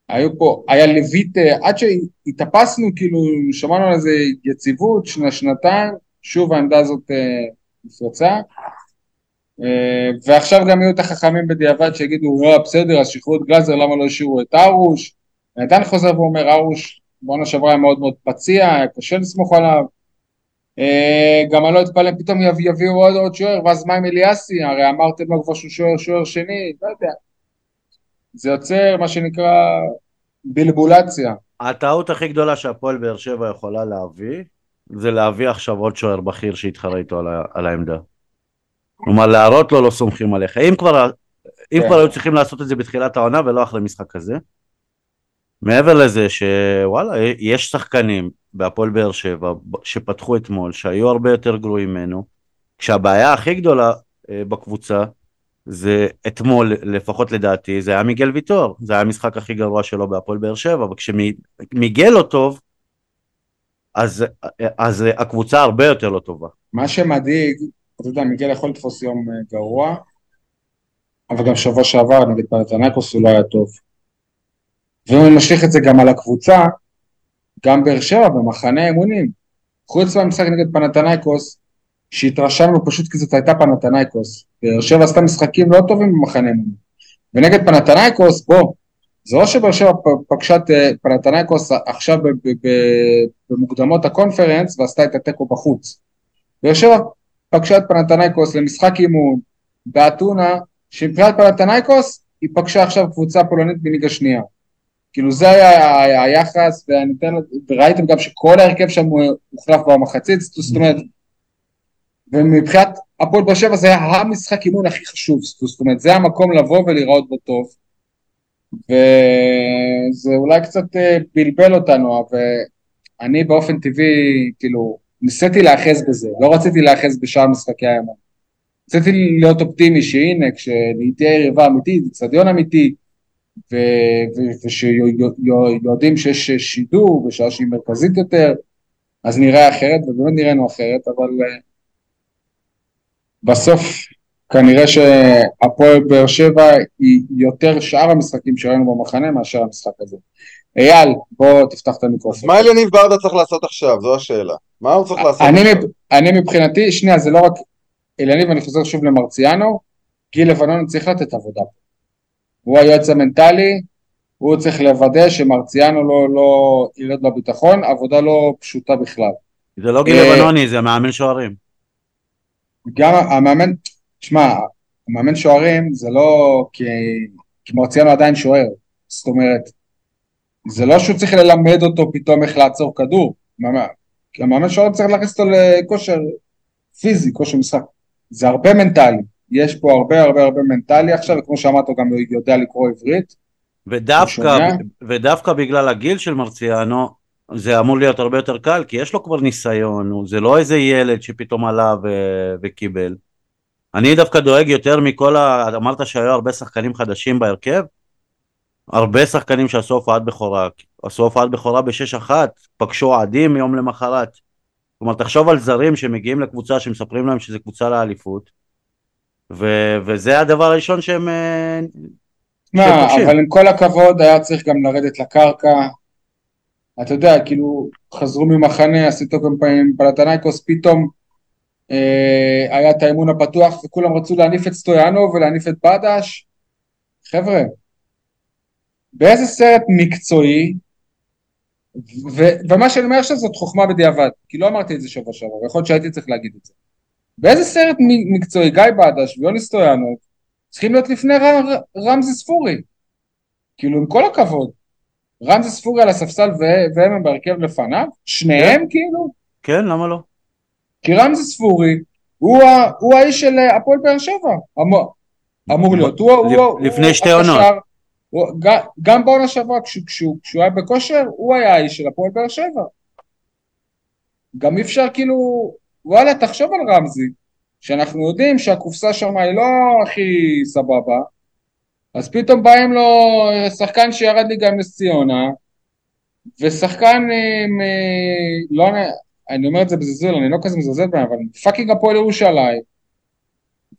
היו פה, היה לויט, אה, עד שהתאפסנו, כאילו, שמענו על איזה יציבות, שנה, שנתיים, שוב העמדה הזאת אה, נפרצה. ועכשיו גם יהיו את החכמים בדיעבד שיגידו, לא, בסדר, אז שחררו את גלאזר, למה לא השאירו את ארוש? עדיין חוזר ואומר, ארוש, בעונה שעברה היה מאוד מאוד פציע, היה קשה לסמוך עליו. אה, גם אני לא אתפלא, פתאום יביא- יביאו עוד עוד שוער, ואז מה עם אליאסי? הרי אמרתם לו כבר שהוא שוער, שוער שני, לא יודע. זה יוצר מה שנקרא בלבולציה. הטעות הכי גדולה שהפועל באר שבע יכולה להביא, זה להביא עכשיו עוד שוער בכיר שיתחרה איתו על, ה- על העמדה. כלומר, להראות לו לא סומכים עליך. אם כבר, אם כן. כבר היו צריכים לעשות את זה בתחילת העונה ולא אחרי משחק כזה. מעבר לזה שוואלה, יש שחקנים בהפועל באר שבע שפתחו אתמול, שהיו הרבה יותר גרועים ממנו, כשהבעיה הכי גדולה אה, בקבוצה זה אתמול, לפחות לדעתי, זה היה מיגל ויטור, זה היה המשחק הכי גרוע שלו בהפועל באר שבע, וכשמיגל לא טוב, אז, אז הקבוצה הרבה יותר לא טובה. מה שמדאיג, אתה יודע, מיגל יכול לתפוס יום אה, גרוע, אבל גם שבוע שעבר נגד פנתנקוס הוא לא היה טוב. ואם אני משליך את זה גם על הקבוצה, גם באר שבע במחנה האמונים, חוץ מהמשחק נגד פנתנאיקוס, שהתרשמנו פשוט כי זאת הייתה פנתנאיקוס. באר שבע עשתה משחקים לא טובים במחנה האמונים. ונגד פנתנאיקוס, בוא, זה לא שבאר שבע פגשה את אה, פנתנאיקוס עכשיו במוקדמות הקונפרנס ועשתה את התיקו בחוץ. באר שבע פגשה את פנתנאיקוס למשחק אימון באתונה, שמבחינת פנתנאיקוס היא פגשה עכשיו קבוצה פולנית בליגה שנייה. כאילו זה היה היחס, וראיתם גם שכל ההרכב שם הוחלף במחצית, זאת אומרת, ומבחינת הפועל באר שבע זה היה המשחק אימון הכי חשוב, זאת אומרת זה המקום לבוא ולראות בו טוב, וזה אולי קצת אה, בלבל אותנו, ואני באופן טבעי, כאילו, ניסיתי להיאחז בזה, לא רציתי להיאחז בשאר משחקי הימון. רציתי להיות אופטימי שהנה, כשתהיה יריבה אמיתית, אצטדיון אמיתי, ושיודעים שיש שידור בשעה שהיא מרכזית יותר, אז נראה אחרת, ובאמת נראינו אחרת, אבל אה, בסוף כנראה שהפועל באר שבע היא יותר שאר המשחקים שראינו במחנה מאשר המשחק הזה. אייל, בוא תפתח את המיקרופון. מה אליניב ברדה צריך לעשות עכשיו? זו השאלה. מה הוא צריך לעשות אני, עכשיו? מב- אני מבחינתי, שנייה, זה לא רק אליניב, אני חוזר שוב למרציאנו, גיל לבנון צריך לתת עבודה. הוא היועץ המנטלי, הוא צריך לוודא שמרציאנו לא, לא ירד לביטחון, עבודה לא פשוטה בכלל. זה לא גיל אה, לבנוני, זה מאמן שוערים. גם המאמן, תשמע, המאמן שוערים זה לא כי, כי מרציאנו עדיין שוער, זאת אומרת, זה לא שהוא צריך ללמד אותו פתאום איך לעצור כדור, מאמן- כי המאמן שוערים צריך להכניס אותו לכושר פיזי, כושר משחק, זה הרבה מנטלי, יש פה הרבה הרבה הרבה מנטלי עכשיו, וכמו שאמרת הוא גם יודע לקרוא עברית, ודווקא? ודווקא בגלל הגיל של מרציאנו, זה אמור להיות הרבה יותר קל, כי יש לו כבר ניסיון, זה לא איזה ילד שפתאום עלה ו- וקיבל. אני דווקא דואג יותר מכל ה... אמרת שהיו הרבה שחקנים חדשים בהרכב? הרבה שחקנים שעשו הופעת בכורה, עשו הופעת בכורה בשש אחת, פגשו אוהדים יום למחרת. כלומר, תחשוב על זרים שמגיעים לקבוצה שמספרים להם שזה קבוצה לאליפות, ו- וזה הדבר הראשון שהם... אה, מה, שהם פוגשים. אבל עם כל הכבוד היה צריך גם לרדת לקרקע. אתה יודע, כאילו, חזרו ממחנה, עשיתו כמה פעמים פלטנייקוס, פתאום אה, היה את האימון הפתוח וכולם רצו להניף את סטויאנו ולהניף את בדש. חבר'ה, באיזה סרט מקצועי, ו- ומה שאני אומר עכשיו זאת חוכמה בדיעבד, כי לא אמרתי את זה שבוע שעבר, יכול להיות שהייתי צריך להגיד את זה. באיזה סרט מקצועי גיא בדש ויוני סטויאנו צריכים להיות לפני ר- רמזי ספורי? כאילו, עם כל הכבוד. רמזי ספורי על הספסל ו- והם הם בהרכב לפניו? שניהם כאילו? כן, למה לא? כי רמזי ספורי הוא, ה- הוא האיש של אה, הפועל באר שבע. אמור, אמור להיות. הוא, הוא, לפני הוא שתי עונות. גם, בעונה שעברה, כשהוא היה בכושר, הוא היה האיש של הפועל באר שבע. גם אי אפשר כאילו, וואלה, תחשוב על רמזי, שאנחנו יודעים שהקופסה שם היא לא הכי סבבה, אז פתאום באים לו שחקן שירד ליגה עם נס ציונה, ושחקן עם, אה, לא, אני אומר את זה בזלזול, אני לא כזה מזלזל בהם, אבל fucking הפועל ירושלים,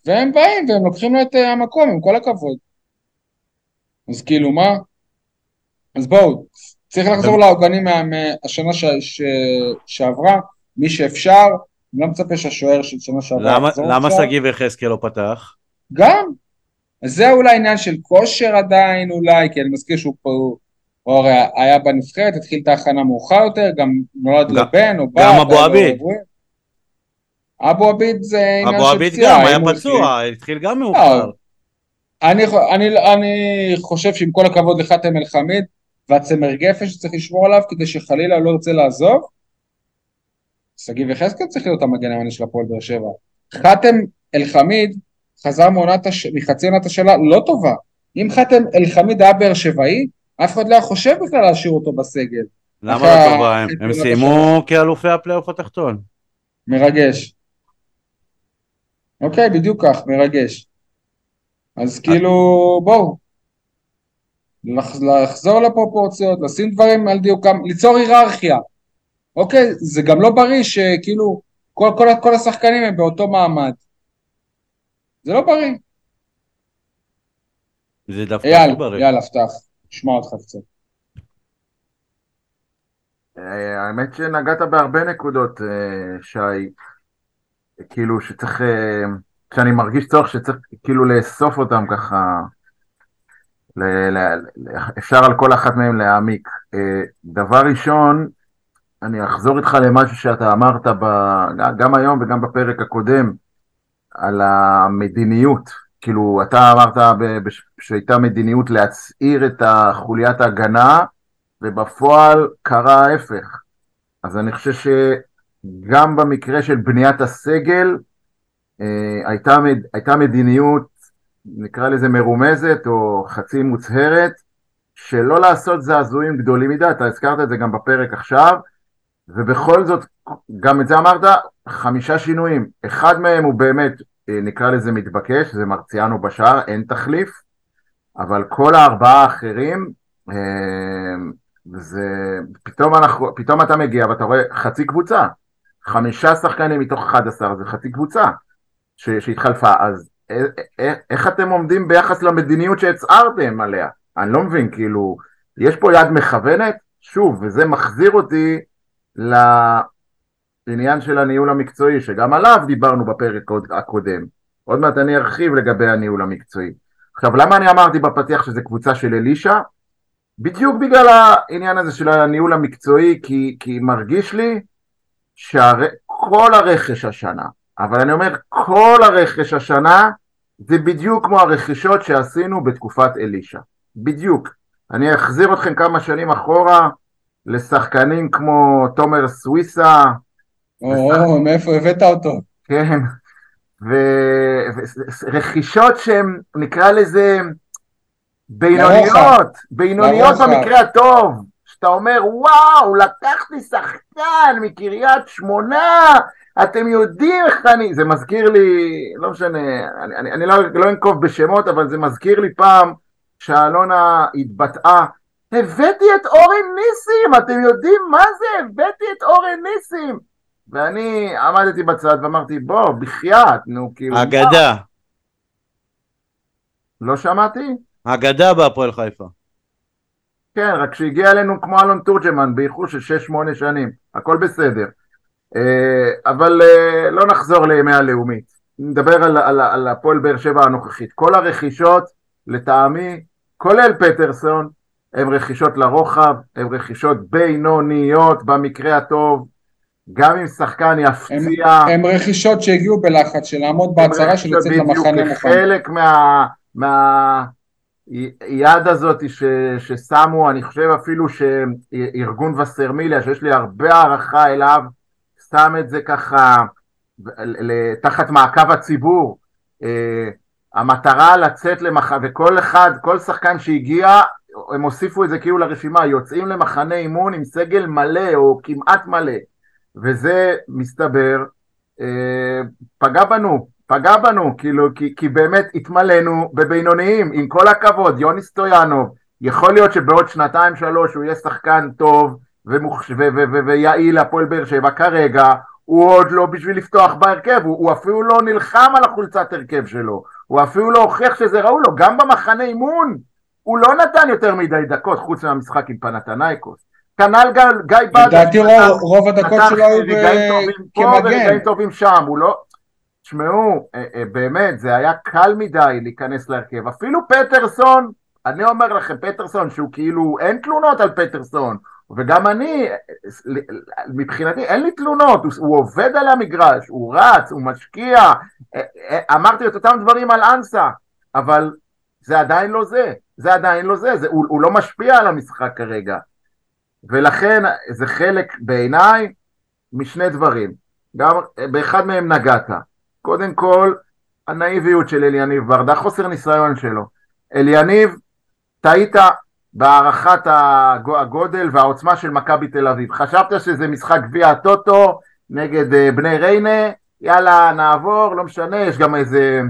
והם באים והם לוקחים לו את אה, המקום, עם כל הכבוד. אז כאילו, מה? אז בואו, צריך לחזור לעוגנים מה- מהשנה ש... ש... שעברה, מי שאפשר, אני לא מצפה שהשוער של שנה שעברה למה, יחזור למה עכשיו. שגיב יחזקאל לא פתח? גם. זה אולי עניין של כושר עדיין אולי, כי אני מזכיר שהוא פה, הוא הרי היה בנבחרת, התחיל את ההכנה מאוחר יותר, גם נולד גם- לו בן או בת. גם היה אבו עביד. אבו עביד זה עניין אבו של עביד פציעה. גם היה אם הוא פצוע, התחיל גם מאוחר. אני, אני, אני חושב שעם כל הכבוד לחאתם אל-חמיד והצמר גפן שצריך לשמור עליו כדי שחלילה לא ירצה לעזוב, שגיב יחזקאל צריך להיות המגן הימני של הפועל באר שבע. חאתם אל-חמיד חזר הש... מחצי עונת השאלה לא טובה. אם חאתם אל-חמיד היה באר שבעי, אף אחד לא היה חושב בכלל להשאיר אותו בסגל. למה לא טובה? הם- הם סיימו כאלופי הפלייאוף התחתון. מרגש. אוקיי, בדיוק כך, מרגש. אז כאילו, בואו. לח- לחזור לפרופורציות, לשים דברים על דיוקם, ליצור היררכיה. אוקיי, זה גם לא בריא שכאילו כל, כל, כל השחקנים הם באותו מעמד. זה לא בריא. זה דווקא אייל, הכי בריא. יאללה, פתח, נשמע אותך קצת. אה, האמת שנגעת בהרבה נקודות, אה, שי, כאילו שצריך, אה, שאני מרגיש צורך שצריך כאילו לאסוף אותם ככה, ל- ל- ל- אפשר על כל אחת מהן להעמיק. דבר ראשון, אני אחזור איתך למשהו שאתה אמרת ב- גם היום וגם בפרק הקודם, על המדיניות. כאילו, אתה אמרת שהייתה מדיניות להצעיר את חוליית ההגנה, ובפועל קרה ההפך. אז אני חושב שגם במקרה של בניית הסגל, אה, הייתה, הייתה מדיניות, נקרא לזה מרומזת או חצי מוצהרת, שלא לעשות זעזועים גדולים מדי, אתה הזכרת את זה גם בפרק עכשיו, ובכל זאת, גם את זה אמרת, חמישה שינויים. אחד מהם הוא באמת, אה, נקרא לזה מתבקש, זה מרציאנו בשער, אין תחליף, אבל כל הארבעה האחרים, אה, זה, פתאום אנחנו, פתאום אתה מגיע ואתה רואה חצי קבוצה, חמישה שחקנים מתוך 11 זה חצי קבוצה ש, שהתחלפה, אז א, א, איך אתם עומדים ביחס למדיניות שהצהרתם עליה? אני לא מבין, כאילו, יש פה יד מכוונת? שוב, וזה מחזיר אותי לעניין של הניהול המקצועי, שגם עליו דיברנו בפרק הקודם. עוד מעט אני ארחיב לגבי הניהול המקצועי. עכשיו, למה אני אמרתי בפתיח שזה קבוצה של אלישע? בדיוק בגלל העניין הזה של הניהול המקצועי, כי, כי מרגיש לי שכל הרכש השנה, אבל אני אומר כל הרכש השנה זה בדיוק כמו הרכישות שעשינו בתקופת אלישע, בדיוק. אני אחזיר אתכם כמה שנים אחורה לשחקנים כמו תומר סוויסה. או. מאיפה הבאת אותו? כן, ורכישות שהן נקרא לזה בינוניות, בינוניות במקרה הטוב, שאתה אומר וואו לקחתי שחקן מקריית שמונה, אתם יודעים איך אני, זה מזכיר לי, לא משנה, אני, אני, אני לא, לא אנקוב בשמות אבל זה מזכיר לי פעם שאלונה התבטאה הבאתי את אורן ניסים, אתם יודעים מה זה? הבאתי את אורן ניסים ואני עמדתי בצד ואמרתי בוא בחייאת נו כאילו אגדה לא שמעתי? אגדה בהפועל חיפה כן, רק שהגיע אלינו כמו אלון תורג'מן באיחור של 6-8 שנים, הכל בסדר. אה, אבל אה, לא נחזור לימי הלאומית, נדבר על, על, על הפועל באר שבע הנוכחית. כל הרכישות, לטעמי, כולל פטרסון, הן רכישות לרוחב, הן רכישות בינוניות במקרה הטוב, גם אם שחקן יפציע... הן רכישות שהגיעו בלחץ של לעמוד בהצהרה של לצאת למחנה מוכן. חלק מה... מה... יד הזאת ש, ששמו, אני חושב אפילו שארגון וסרמיליה, שיש לי הרבה הערכה אליו, שם את זה ככה תחת מעקב הציבור. אה, המטרה לצאת למחנה, וכל אחד, כל שחקן שהגיע, הם הוסיפו את זה כאילו לרשימה, יוצאים למחנה אימון עם סגל מלא או כמעט מלא, וזה מסתבר אה, פגע בנו, פגע בנו, כאילו, כי, כי באמת התמלאנו בבינוניים, עם כל הכבוד, יוני סטויאנוב, יכול להיות שבעוד שנתיים שלוש הוא יהיה שחקן טוב ומוכש... ו- ו- ו- ויעיל הפועל באר שבע, כרגע הוא עוד לא בשביל לפתוח בהרכב, הוא, הוא אפילו לא נלחם על החולצת הרכב שלו, הוא אפילו לא הוכיח שזה ראוי לו, גם במחנה אימון הוא לא נתן יותר מדי דקות חוץ מהמשחק עם פנתנייקוס. כנ"ל גיא בדש, לדעתי רוב הדקות שלו היו כמגן, רגעים טובים שם, הוא לא, תשמעו, אה, אה, באמת, זה היה קל מדי להיכנס להרכב. אפילו פטרסון, אני אומר לכם, פטרסון, שהוא כאילו, אין תלונות על פטרסון. וגם אני, מבחינתי, אין לי תלונות, הוא, הוא עובד על המגרש, הוא רץ, הוא משקיע. אה, אמרתי את אותם דברים על אנסה, אבל זה עדיין לא זה. זה עדיין לא זה, זה הוא, הוא לא משפיע על המשחק כרגע. ולכן זה חלק בעיניי משני דברים. גם באחד מהם נגעת. קודם כל, הנאיביות של אליניב ברדה, חוסר ניסיון שלו. אליניב, טעית בהערכת הגודל והעוצמה של מכבי תל אביב. חשבת שזה משחק גביע הטוטו נגד אה, בני ריינה, יאללה נעבור, לא משנה, יש גם איזה,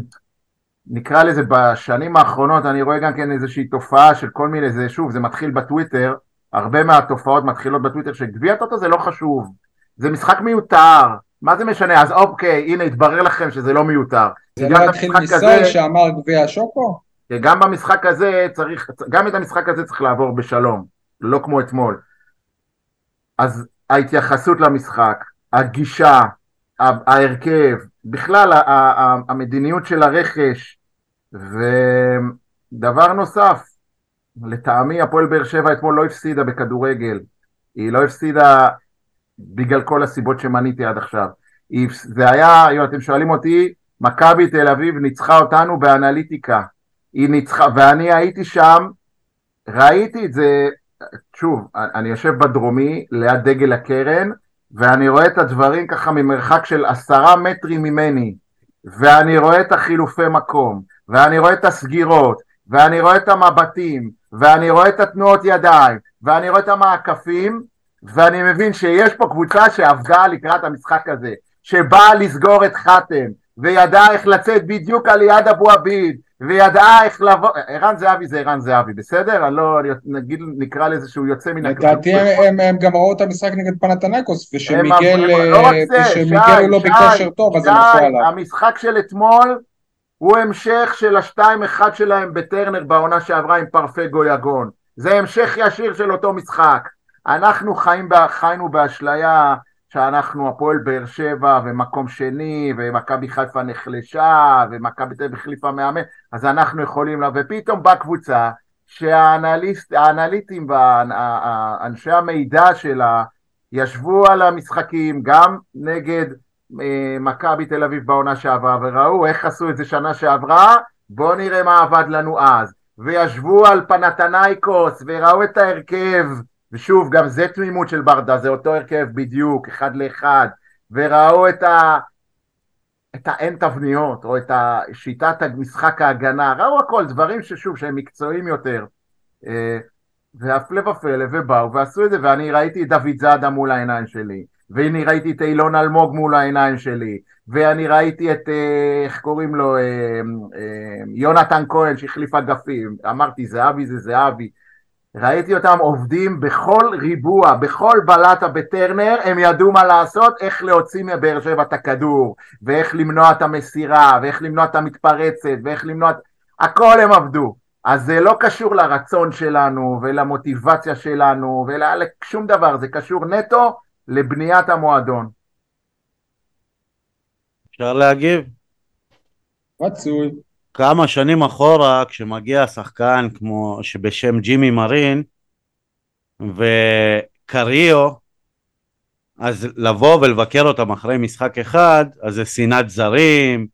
נקרא לזה בשנים האחרונות, אני רואה גם כן איזושהי תופעה של כל מיני, זה שוב, זה מתחיל בטוויטר, הרבה מהתופעות מתחילות בטוויטר שגביע הטוטו זה לא חשוב, זה משחק מיותר, מה זה משנה? אז אוקיי, הנה, התברר לכם שזה לא מיותר. זה לא התחיל מסל שאמר גביע השוקו? גם במשחק הזה צריך, גם את המשחק הזה צריך לעבור בשלום, לא כמו אתמול. אז ההתייחסות למשחק, הגישה, ההרכב, בכלל המדיניות של הרכש, ודבר נוסף, לטעמי הפועל באר שבע אתמול לא הפסידה בכדורגל, היא לא הפסידה בגלל כל הסיבות שמניתי עד עכשיו. זה היה, אם אתם שואלים אותי, מכבי תל אביב ניצחה אותנו באנליטיקה. היא ניצחה, ואני הייתי שם, ראיתי את זה, שוב, אני יושב בדרומי, ליד דגל הקרן, ואני רואה את הדברים ככה ממרחק של עשרה מטרים ממני, ואני רואה את החילופי מקום, ואני רואה את הסגירות, ואני רואה את המבטים, ואני רואה את התנועות ידיים, ואני רואה את המעקפים, ואני מבין שיש פה קבוצה שעבדה לקראת המשחק הזה, שבאה לסגור את חתם, וידעה איך לצאת בדיוק על יד אבו עביד, וידעה איך לבוא, ערן זהבי זה ערן זהבי, בסדר? אני לא, נגיד, נקרא לזה שהוא יוצא מן הכלל. לדעתי הם- גם ראו את המשחק נגד פנתנקוס, ושמיגל הם- לא הוא לא בכושר טוב, אז הם הלכו עליו. המשחק של אתמול הוא המשך של השתיים אחד שלהם בטרנר בעונה שעברה עם פרפגו יגון. זה המשך ישיר של אותו משחק. אנחנו חיים, חיינו באשליה שאנחנו הפועל באר שבע ומקום שני ומכבי חיפה נחלשה ומכבי תל אביב החליפה מאמן אז אנחנו יכולים לה ופתאום באה קבוצה שהאנליסט, האנליטים ואנשי המידע שלה ישבו על המשחקים גם נגד אה, מכבי תל אביב בעונה שעברה וראו איך עשו את זה שנה שעברה בואו נראה מה עבד לנו אז. וישבו על פנתנייקוס וראו את ההרכב ושוב גם זה תמימות של ברדה זה אותו הרכב בדיוק אחד לאחד וראו את ה... את האין תבניות או את שיטת משחק ההגנה ראו הכל דברים ששוב שהם מקצועיים יותר אה, והפלא ופלא ובאו ועשו את זה ואני ראיתי את דוד זאדה מול העיניים שלי ואני ראיתי את אילון אלמוג מול העיניים שלי ואני ראיתי את אה, איך קוראים לו אה, יונתן כהן שהחליף אגפים אמרתי זהבי זה זהבי ראיתי אותם עובדים בכל ריבוע, בכל בלטה בטרנר, הם ידעו מה לעשות, איך להוציא מבאר שבע את הכדור, ואיך למנוע את המסירה, ואיך למנוע את המתפרצת, ואיך למנוע את... הכל הם עבדו. אז זה לא קשור לרצון שלנו, ולמוטיבציה שלנו, ולשום דבר, זה קשור נטו לבניית המועדון. אפשר להגיב? רצוי. כמה שנים אחורה כשמגיע שחקן כמו שבשם ג'ימי מרין וקריו אז לבוא ולבקר אותם אחרי משחק אחד אז זה שנאת זרים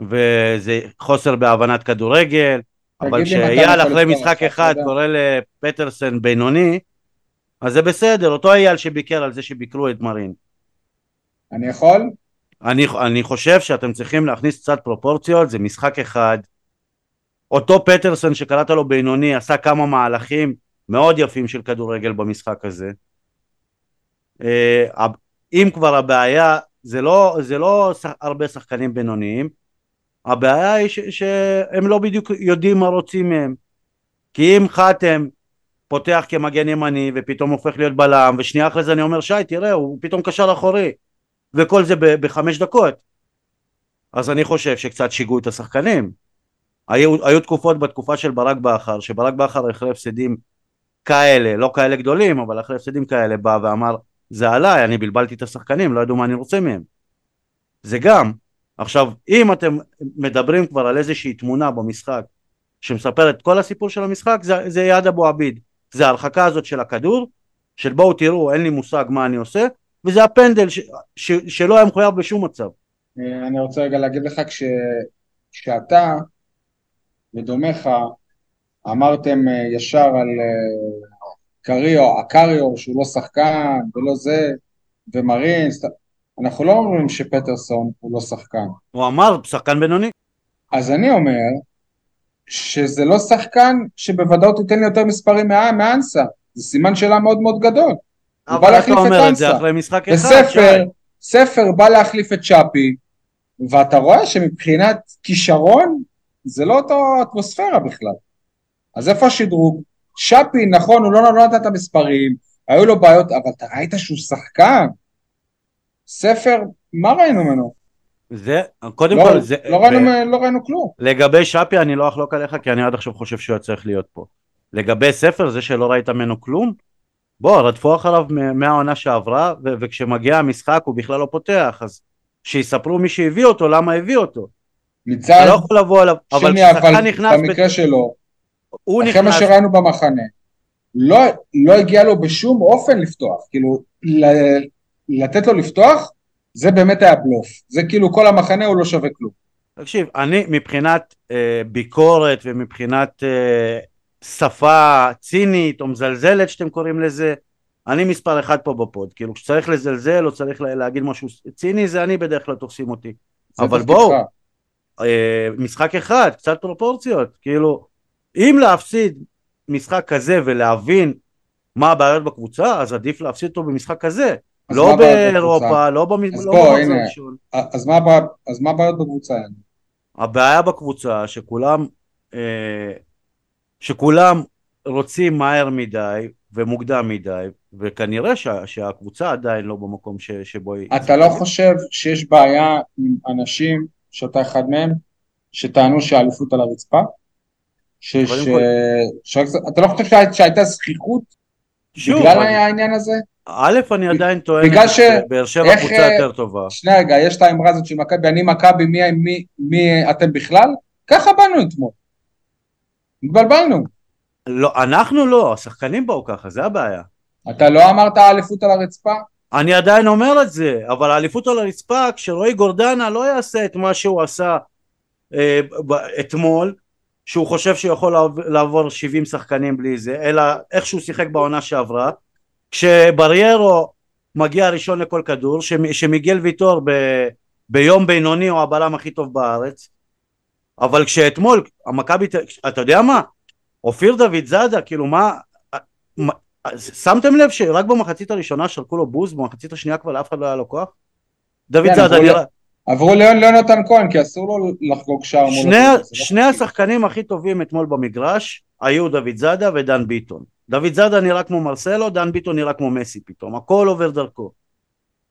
וזה חוסר בהבנת כדורגל אבל כשאייל אחרי משחק אחד. קורא לפטרסן בינוני אז זה בסדר אותו אייל שביקר על זה שביקרו את מרין אני יכול? אני, אני חושב שאתם צריכים להכניס קצת פרופורציות, זה משחק אחד. אותו פטרסון שקראת לו בינוני עשה כמה מהלכים מאוד יפים של כדורגל במשחק הזה. אה, אם כבר הבעיה, זה לא, זה לא הרבה שחקנים בינוניים, הבעיה היא ש, שהם לא בדיוק יודעים מה רוצים מהם. כי אם חתם פותח כמגן ימני ופתאום הופך להיות בלם, ושנייה אחרי זה אני אומר שי תראה הוא פתאום קשר אחורי. וכל זה בחמש דקות. אז אני חושב שקצת שיגעו את השחקנים. היו, היו תקופות בתקופה של ברק בכר, שברק בכר אחרי הפסדים כאלה, לא כאלה גדולים, אבל אחרי הפסדים כאלה בא ואמר, זה עליי, אני בלבלתי את השחקנים, לא ידעו מה אני רוצה מהם. זה גם. עכשיו, אם אתם מדברים כבר על איזושהי תמונה במשחק שמספרת את כל הסיפור של המשחק, זה, זה יד אבו עביד. זה ההרחקה הזאת של הכדור, של בואו תראו, אין לי מושג מה אני עושה, וזה הפנדל ש, ש, שלא היה מחויב בשום מצב. אה, אני רוצה רגע להגיד לך כש... כשאתה ודומיך אמרתם אה, ישר על אה, קריו, הקריו שהוא לא שחקן ולא זה ומרין, סת- אנחנו לא אומרים שפטרסון הוא לא שחקן. הוא אמר, שחקן בינוני. אז אני אומר שזה לא שחקן שבוודאות ייתן לי יותר מספרים מאנסה, זה סימן שאלה מאוד מאוד גדול. הוא בא אבל אתה להחליף את אומר את אנסה. זה אחרי משחק אחד, וספר. ספר בא להחליף את צ'אפי, ואתה רואה שמבחינת כישרון זה לא אותו אטמוספירה בכלל. אז איפה השדרוג? שפי, נכון, הוא לא נתן את המספרים, היו לו בעיות, אבל אתה ראית שהוא שחקן? ספר, מה ראינו ממנו? זה, קודם לא, כל, זה, לא, ראינו, לא ראינו כלום. לגבי שפי אני לא אחלוק עליך כי אני עד עכשיו חושב שהוא היה צריך להיות פה. לגבי ספר זה שלא ראית ממנו כלום בוא רדפו אחריו מהעונה שעברה ו- וכשמגיע המשחק הוא בכלל לא פותח אז שיספרו מי שהביא אותו למה הביא אותו. אתה מצד לא יכול לבוא אליו אבל שני, כששחקן אבל נכנס במקרה ב- שלו, הוא אחרי מה נכנס שראינו במחנה, לא, לא הגיע לו בשום אופן לפתוח, כאילו, ל- לתת לו לפתוח, זה באמת היה בלוף, זה כאילו כל המחנה הוא לא שווה כלום. תקשיב אני מבחינת אה, ביקורת ומבחינת אה, שפה צינית או מזלזלת שאתם קוראים לזה אני מספר אחד פה בפוד כאילו כשצריך לזלזל או צריך לה- להגיד משהו ציני זה אני בדרך כלל תופסים אותי אבל. בואו. אה, משחק אחד קצת פרופורציות כאילו אם להפסיד משחק כזה ולהבין מה הבעיות בקבוצה אז עדיף להפסיד אותו במשחק כזה לא באירופה? לא במ- אז לא. הראשון. אז מה הבעיות בקבוצה? הבעיה בקבוצה שכולם, אה, שכולם רוצים מהר מדי ומוקדם מדי, וכנראה שה, שהקבוצה עדיין לא במקום ש, שבו היא... אתה לא חושב שיש בעיה עם אנשים, שאתה אחד מהם, שטענו שהאליפות על הרצפה? ש... ש... כל- ש... אתה לא חושב שהי- שהייתה זכיחות בגלל אני- העניין הזה? א', אני עדיין טוען שבאר שבע קבוצה אה, יותר טובה. שנייה רגע, יש את האמרה הזאת של מכבי, אני מכבי, מי, מי, מי אתם בכלל? ככה באנו אתמול. התבלבלנו. לא, אנחנו לא, השחקנים באו ככה, זה הבעיה. אתה לא אמרת האליפות על הרצפה? אני עדיין אומר את זה, אבל האליפות על הרצפה, כשרועי גורדנה לא יעשה את מה שהוא עשה אה, ב- אתמול, שהוא חושב שהוא יכול לעב- לעבור 70 שחקנים בלי זה, אלא איך שהוא שיחק בעונה שעברה, כשבריירו מגיע ראשון לכל כדור, שמ- שמיגל ויטור ב, ביום בינוני הוא הבלם הכי טוב בארץ, אבל כשאתמול, המכבי, אתה יודע מה? אופיר דוד זאדה, כאילו מה, מה שמתם לב שרק במחצית הראשונה שרקו לו בוז, במחצית השנייה כבר לאף אחד לא היה לו כוח? דוד כן, זאדה נראה... עברו ליון ליונתן כהן, כי אסור לו לחגוג שער מול... שני, זה לא שני. השחקנים הכי טובים אתמול במגרש היו דוד זאדה ודן ביטון. דוד זאדה נראה כמו מרסלו, דן ביטון נראה כמו מסי פתאום, הכל עובר דרכו.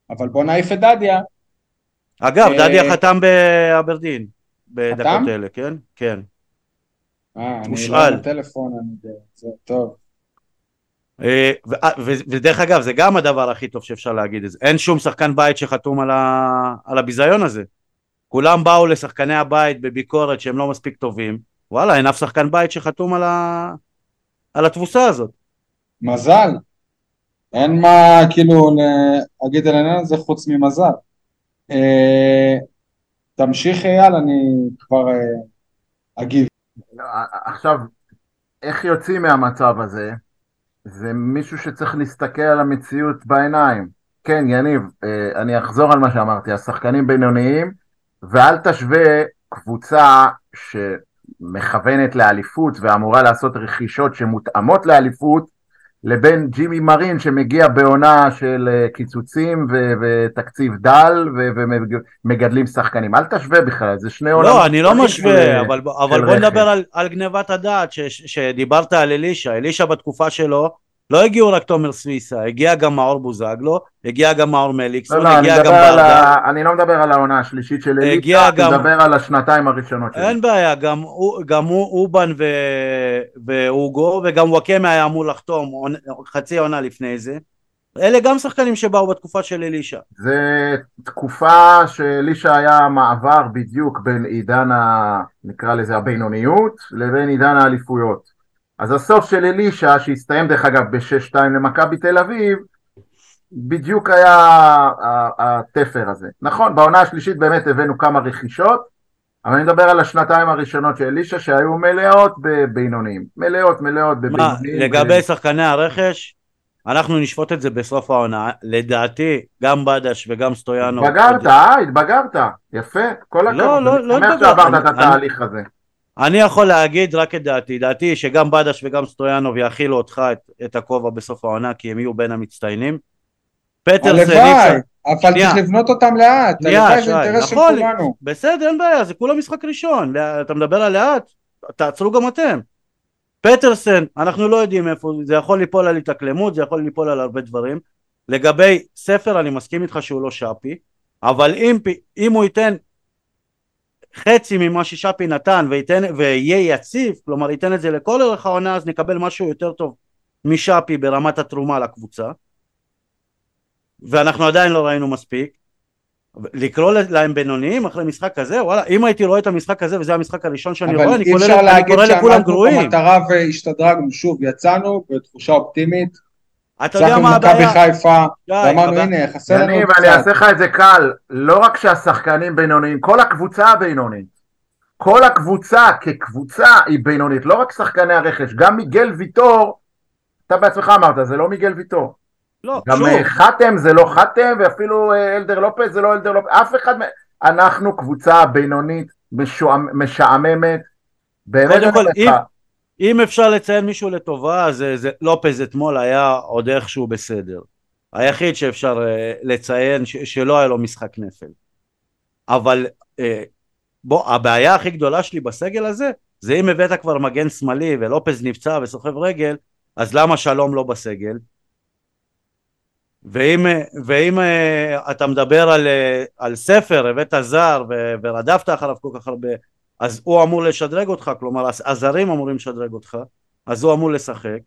אבל בוא נעיף את דדיה. אגב, אה, דדיה חתם באברדין, בדקות? אלה, כן? כן. אה, אני. לא עם הטלפון, אני זה טוב. אה, אה, ודרך אגב, זה גם הדבר הכי טוב שאפשר להגיד את זה. אין שום שחקן בית שחתום על, ה... על הביזיון הזה. כולם באו לשחקני הבית בביקורת שהם לא מספיק טובים. וואלה, אין אף שחקן בית שחתום על, ה... על התבוסה הזאת. מזל. אין מה כאילו להגיד על העניין הזה חוץ ממזל. תמשיך אייל, אני כבר אה, אגיב. עכשיו, איך יוצאים מהמצב הזה? זה מישהו שצריך להסתכל על המציאות בעיניים. כן, יניב, אה, אני אחזור על מה שאמרתי, השחקנים בינוניים, ואל תשווה קבוצה שמכוונת לאליפות ואמורה לעשות רכישות שמותאמות לאליפות, לבין ג'ימי מרין שמגיע בעונה של אה, קיצוצים ו- ותקציב דל ו- ומגדלים שחקנים. אל תשווה בכלל, זה שני עולמות. לא, אני לא משווה, של- אבל, אבל בוא רכש. נדבר על, על גניבת הדעת ש, ש- שדיברת על אלישע. אלישע בתקופה שלו, לא הגיעו רק תומר סוויסה, הגיע גם מאור בוזגלו, הגיע גם מאור מליקסון, לא, לא, אני, הגיע גם ברדה. ה... אני לא מדבר על העונה השלישית של הגיע אליטה, גם- אני מדבר על השנתיים הראשונות שלו. אין בעיה, גם, גם הוא, אובן ו... ואוגו, וגם וואקמה היה אמור לחתום חצי עונה לפני זה. אלה גם שחקנים שבאו בתקופה של אלישע. זה תקופה שאלישע היה מעבר בדיוק בין עידן ה... נקרא לזה הבינוניות, לבין עידן האליפויות. אז הסוף של אלישע, שהסתיים דרך אגב ב-6-2 למכבי תל אביב, בדיוק היה התפר הזה. נכון, בעונה השלישית באמת הבאנו כמה רכישות, אבל אני מדבר על השנתיים הראשונות של אלישע שהיו מלאות בבינוניים. מלאות, מלאות מה, בבינוניים. לגבי שחקני הרכש, אנחנו נשפוט את זה בסוף העונה. לדעתי, גם בדש וגם סטויאנו... התבגרת, אה? התבגרת. יפה, כל לא, הכבוד. לא, אני לא שמח התבגרתי. שעברת את אני- התהליך הזה. אני יכול להגיד רק את דעתי, דעתי שגם בדש וגם סטויאנוב יאכילו אותך את, את הכובע בסוף העונה כי הם יהיו בין המצטיינים. פטרסן, אי הלוואי, אבל. צריך לבנות אותם לאט. הלוואי, זה אינטרס של נכון. כולנו. בסדר, אין בעיה, זה כולה משחק ראשון, אתה מדבר על לאט, תעצרו גם אתם. פטרסן, אנחנו לא יודעים איפה, זה יכול ליפול על התאקלמות, זה יכול ליפול על הרבה דברים. לגבי ספר, אני מסכים איתך שהוא לא שפי, אבל אם, אם הוא ייתן חצי ממה ששפי נתן וייתן, ויהיה יציב, כלומר ייתן את זה לכל אורך העונה, אז נקבל משהו יותר טוב משפי ברמת התרומה לקבוצה. ואנחנו עדיין לא ראינו מספיק. לקרוא להם בינוניים אחרי משחק כזה, וואלה, אם הייתי רואה את המשחק הזה וזה המשחק הראשון שאני רואה, אבל אני אי קורא- אפשר אני להגיד קורא לכולם שעמדנו גרועים. במטרה והשתדרגנו. שוב, יצאנו בתחושה אופטימית. אתה יודע מה הבעיה? חיפה, שי, ואמרנו הבעיה- הנה, חסר לנו יניב, אני. אעשה לך את זה קל. לא רק שהשחקנים בינוניים, כל הקבוצה הבינונית. כל הקבוצה כקבוצה היא בינונית, לא רק שחקני הרכש, גם מיגל ויטור, אתה בעצמך אמרת, זה לא מיגל ויטור. לא, גם שוב, אה, חתם זה לא חתם, ואפילו אה, אלדר לופס זה לא אלדר לופס, אף אחד, אנחנו קבוצה בינונית, משועמ- משעממת, באמת אני כל, אומר אם- לך, אם אפשר לציין מישהו לטובה, זה, זה לופז אתמול היה עוד איכשהו בסדר. היחיד שאפשר אה, לציין ש, שלא היה לו משחק נפל. אבל אה, בוא, הבעיה הכי גדולה שלי בסגל הזה, זה אם הבאת כבר מגן שמאלי ולופז נפצע וסוחב רגל, אז למה שלום לא בסגל? ואם, ואם uh, אתה מדבר על, uh, על ספר, הבאת זר ו, ורדפת אחריו כל כך הרבה, אז הוא אמור לשדרג אותך, כלומר הזרים אמורים לשדרג אותך, אז הוא אמור לשחק.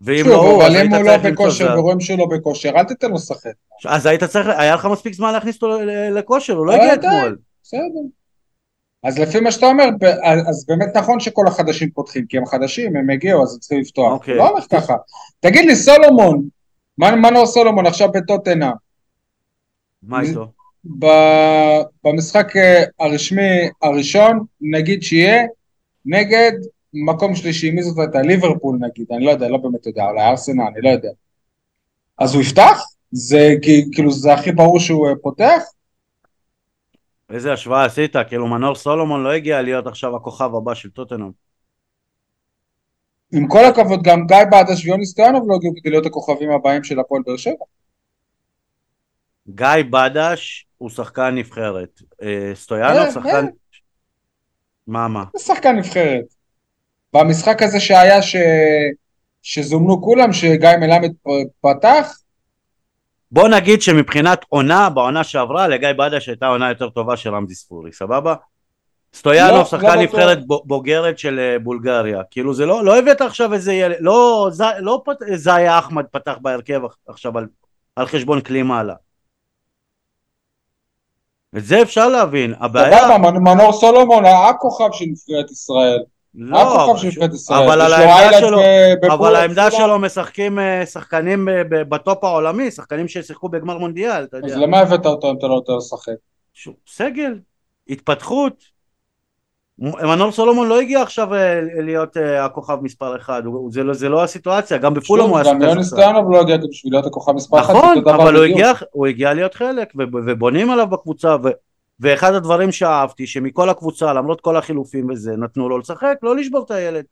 ואם לא אבל אם הוא לא בכושר שהוא לא בכושר, אל תיתן לו לשחק. אז היית צריך, היה לך מספיק זמן להכניס אותו לכושר, הוא לא הגיע. אתמול. בסדר. אז לפי מה שאתה אומר, אז באמת נכון שכל החדשים פותחים, כי הם חדשים, הם הגיעו, אז הם צריכים לפתוח. אוקיי. לא הולך ככה. תגיד לי, סולומון, מה- מנור סולומון עכשיו בטוטנה, מה איתו? במשחק אה, הרשמי הראשון, נגיד שיהיה נגד מקום שלישי, מי זאת הייתה? ליברפול נגיד, אני לא יודע, לא באמת יודע, אולי ארסנל, אני לא יודע. אז הוא יפתח? זה כאילו זה הכי ברור שהוא אה, פותח? איזה השוואה עשית? כאילו מנור סולומון לא הגיע להיות עכשיו הכוכב הבא של טוטנאם. עם כל הכבוד, גם גיא בעדש ויוני סטויאנוב לא הגיעו כדי להיות הכוכבים הבאים של הפועל באר שבע. גיא בדש הוא שחקן נבחרת. אה, סטויאנוב אה, שחקן... אה. מה מה? זה שחקן נבחרת. במשחק הזה שהיה ש... שזומנו כולם, שגיא מלמד פתח, בוא נגיד שמבחינת עונה, בעונה שעברה, לגיא בדש הייתה עונה יותר טובה של רמזי ספורי, סבבה? לא, סטויאנוב לא שחקן בטוח. נבחרת ב- בוגרת של אה, בולגריה, כאילו זה לא, לא הבאת עכשיו איזה ילד, לא, ז, לא פת, זיה אחמד פתח בהרכב עכשיו על, על חשבון קלימאלה. את זה אפשר להבין, הבעיה, סבבה, מנ- מנור סולומון, הכוכב של נבחרת ישראל. לא, הכוכב של נבחרת ישראל. אבל על העמדה שלו, אבל העמדה. שלו משחקים אה, שחקנים ב- בטופ העולמי, שחקנים ששיחקו בגמר מונדיאל, אתה יודע. אז למה הבאת אותו אם אתה לא לו לשחק? סגל, התפתחות. מנור סולומון לא הגיע עכשיו אה, להיות אה, הכוכב מספר אחד, זה לא- זה לא הסיטואציה, גם בפולאם הוא היה גם שחקן יוני שחקן. סטויאנוב לא הגיע בשביל להיות הכוכב מספר אחת, נכון, אבל הוא. הגיע, הוא הגיע להיות חלק, ובונים עליו בקבוצה, ו- ואחד הדברים שאהבתי, שמכל הקבוצה, למרות כל החילופים וזה, נתנו לו לשחק, לא לשבור את הילד.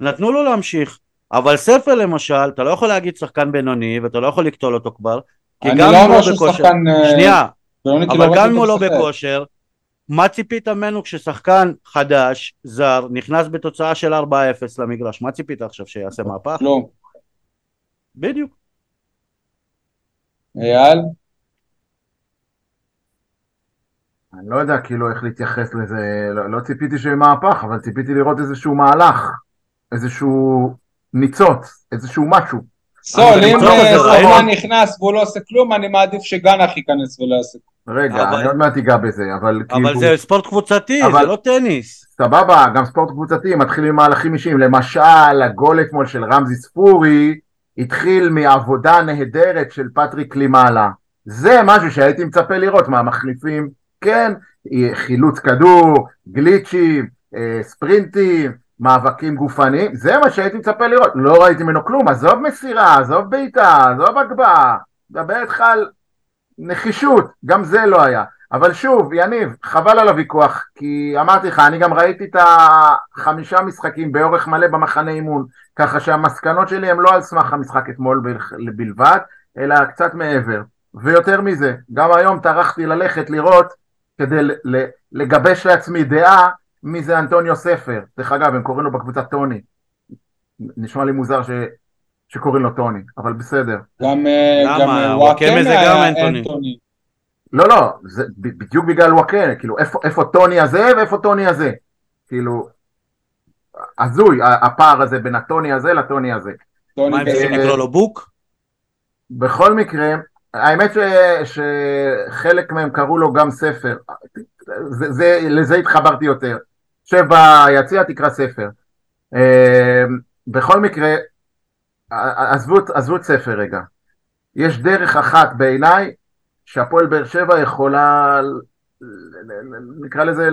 נתנו לו להמשיך. אבל ספר למשל, אתה לא יכול להגיד שחקן בינוני, ואתה לא יכול לקטול אותו כבר, כי גם לא אם הוא שהוא בכושר, שנייה, אבל לא גם אם הוא לא. בכושר, מה ציפית ממנו כששחקן חדש, זר, נכנס בתוצאה של 4-0 למגרש? מה ציפית עכשיו, שיעשה מהפך? כלום. בדיוק. אייל? אני לא יודע כאילו איך להתייחס לזה, לא, לא ציפיתי שיהיה מהפך, אבל ציפיתי לראות איזשהו מהלך, איזשהו ניצוץ, איזשהו משהו. סול, אני אם אה, סולמן רעיון. נכנס והוא לא עושה כלום, אני מעדיף שגנח ייכנס ולא יעשה כלום. רגע, אבל- אני עוד מעט אגע בזה, אבל כאילו, אבל זה ספורט קבוצתי, אבל- זה לא טניס. סבבה, גם ספורט קבוצתי, מתחילים עם מהלכים אישיים, למשל, הגול אתמול של רמזי ספורי, התחיל מעבודה נהדרת של פטריק לימאלה. זה משהו שהייתי מצפה לראות מהמחליפים, כן, חילוץ כדור, גליצ'ים, אה, ספרינטים, מאבקים גופניים, זה מה שהייתי מצפה לראות, לא ראיתי ממנו כלום, עזוב מסירה, עזוב בעיטה, עזוב הגבהה, מדבר איתך על נחישות, גם זה לא היה. אבל שוב, יניב, חבל על הוויכוח, כי אמרתי לך, אני גם ראיתי את החמישה משחקים באורך מלא במחנה אימון, ככה שהמסקנות שלי הן לא על סמך המשחק אתמול בל- בלבד, אלא קצת מעבר. ויותר מזה, גם היום טרחתי ללכת לראות, כדי לגבש לעצמי דעה, מי זה אנטוניו ספר. דרך אגב, הם קוראים לו בקבוצה טוני. נשמע לי מוזר. שקוראים לו טוני, אבל בסדר. גם אה, למה? גם, אה, וואקמה זה גם אנטוני. אנטוני. לא, לא, זה בדיוק בגלל וואקן, כאילו, איפה, איפה טוני הזה ואיפה טוני הזה? כאילו, הזוי הפער הזה בין הטוני הזה לטוני הזה. טוני מה הם צריכים אה, לקרוא לו בוק? בכל מקרה, האמת ש, שחלק מהם קראו לו גם ספר, זה, זה, לזה התחברתי יותר. שב ביציע תקרא ספר. אה, בכל מקרה, עזבו, עזבו את ספר רגע. יש דרך אחת בעיניי שהפועל באר שבע יכולה, נקרא לזה,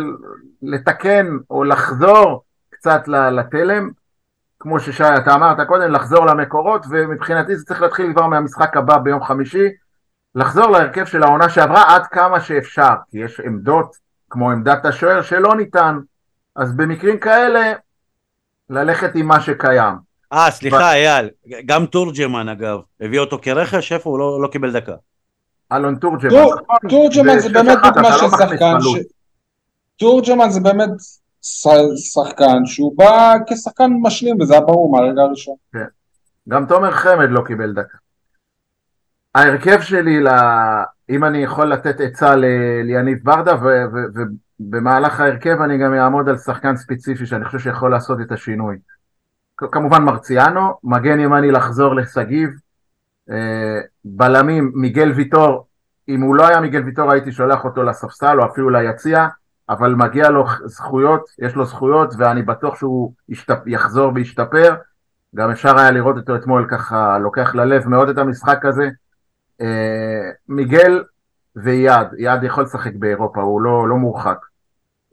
לתקן או לחזור קצת לתלם, כמו ששי, אתה אמרת קודם, לחזור למקורות, ומבחינתי זה צריך להתחיל כבר מהמשחק הבא ביום חמישי, לחזור להרכב של העונה שעברה עד כמה שאפשר, כי יש עמדות, כמו עמדת השוער, שלא ניתן. אז במקרים כאלה, ללכת עם מה שקיים. אה, סליחה, אייל, גם תורג'מן אגב, הביא אותו כרכש, איפה הוא לא לא קיבל דקה. אלון תורג'מן. נכון? תורג'מן זה באמת דוגמה של לא שחקן תורג'מן זה באמת שחקן שהוא בא כשחקן משלים, וזה היה ברור מהרגע הראשון. גם תומר חמד לא קיבל דקה. ההרכב שלי, ל... אם אני יכול לתת עצה ל- ליניב ברדה, ו- ו- ובמהלך ההרכב אני גם אעמוד על שחקן ספציפי שאני חושב שיכול לעשות את השינוי. כמובן מרציאנו, מגן ימני לחזור לשגיב, אה, בלמים מיגל ויטור, אם הוא לא היה מיגל ויטור הייתי שולח אותו לספסל או אפילו ליציע, אבל מגיע לו זכויות, יש לו זכויות ואני בטוח שהוא ישתפ... יחזור וישתפר. גם אפשר היה לראות אותו אתמול ככה, לוקח ללב מאוד את המשחק הזה. אה, מיגל ואייד, אייד יכול לשחק באירופה, הוא לא, לא מורחק.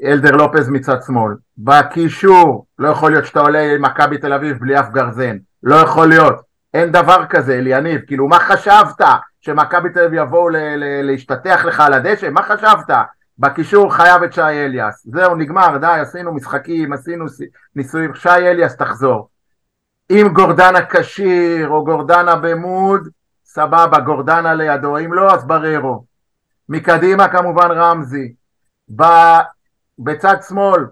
אלדר לופז מצד שמאל. בקישור, לא יכול להיות שאתה עולה עם מכבי תל אביב בלי אף גרזן. לא יכול להיות. אין דבר כזה, אליניב. כאילו, מה חשבת? שמכבי תל אביב יבואו ל- ל- להשתטח לך על הדשא? מה חשבת? בקישור חייב את שי אליאס. זהו, נגמר, די, עשינו משחקים, עשינו ניסויים. שי אליאס תחזור. אם גורדנה כשיר או גורדנה במוד, סבבה, גורדנה לידו, אם לא, אז בררו. מקדימה כמובן רמזי. בצד שמאל,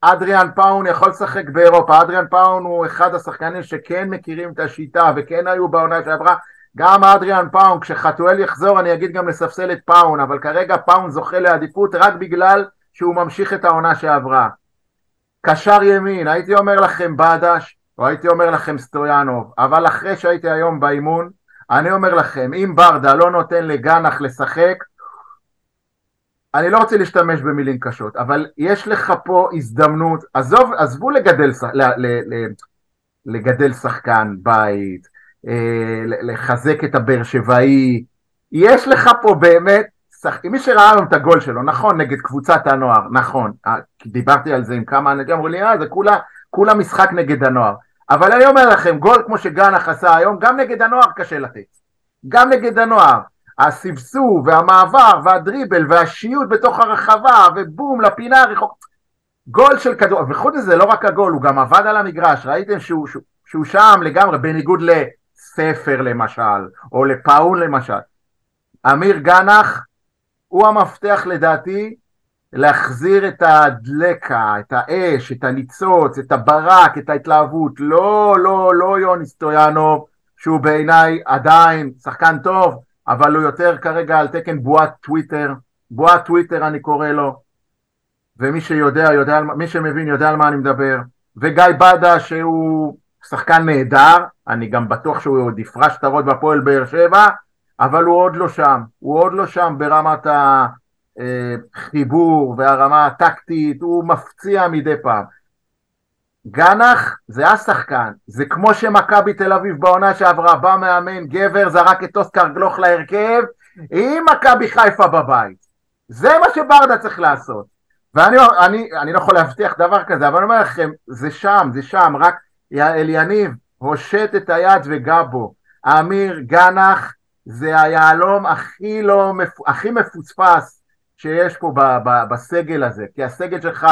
אדריאן פאון יכול לשחק באירופה, אדריאן פאון הוא אחד השחקנים שכן מכירים את השיטה וכן היו בעונה שעברה, גם אדריאן פאון, כשחתואל יחזור אני אגיד גם לספסל את פאון, אבל כרגע פאון זוכה לעדיפות רק בגלל שהוא ממשיך את העונה שעברה. קשר ימין, הייתי אומר לכם בדש, או הייתי אומר לכם סטויאנוב, אבל אחרי שהייתי היום באימון, אני אומר לכם, אם ברדה לא נותן לגנח לשחק, אני לא רוצה להשתמש במילים קשות, אבל יש לך פה הזדמנות, עזוב, עזבו לגדל, ל, ל, ל, לגדל שחקן בית, אה, לחזק את הבאר שבעי, יש לך פה באמת, שח... מי שראה היום את הגול שלו, נכון, נגד קבוצת הנוער, נכון, אה, דיברתי על זה עם כמה אנשים, אמרו לי, אה, זה כולה, כולה משחק נגד הנוער, אבל אני אומר לכם, גול כמו שגנח עשה היום, גם נגד הנוער קשה לתת, גם נגד הנוער, הסבסוב והמעבר והדריבל והשיוט בתוך הרחבה ובום לפינה הרחוק. גול של כדור וחוץ מזה לא רק הגול הוא גם עבד על המגרש. ראיתם שהוא, שהוא, שהוא שם לגמרי בניגוד לספר למשל או לפאון למשל. אמיר גנח הוא המפתח לדעתי להחזיר את הדלקה, את האש, את הניצוץ, את הברק, את ההתלהבות. לא, לא, לא יוני סטויאנוב, שהוא בעיניי עדיין שחקן טוב, אבל הוא יותר כרגע על תקן בועת טוויטר, בועת טוויטר אני קורא לו, ומי שיודע, יודע, מי שמבין יודע על מה אני מדבר, וגיא בדה שהוא שחקן נהדר, אני גם בטוח שהוא עוד יפרש הראש בהפועל באר שבע, אבל הוא עוד לא שם, הוא עוד לא שם ברמת החיבור והרמה הטקטית, הוא מפציע מדי פעם. גנח זה השחקן, זה כמו שמכבי תל אביב בעונה שעברה בא מאמן גבר זרק את אוסקר גלוך להרכב עם מכבי חיפה בבית. זה מה שברדה צריך לעשות. ואני אני, אני לא יכול להבטיח דבר כזה, אבל אני אומר לכם, זה שם, זה שם, רק אליניב הושט את היד וגע בו. אמיר גנח זה היהלום הכי, לא, הכי מפוספס שיש פה ב, ב, בסגל הזה, כי הסגל שלך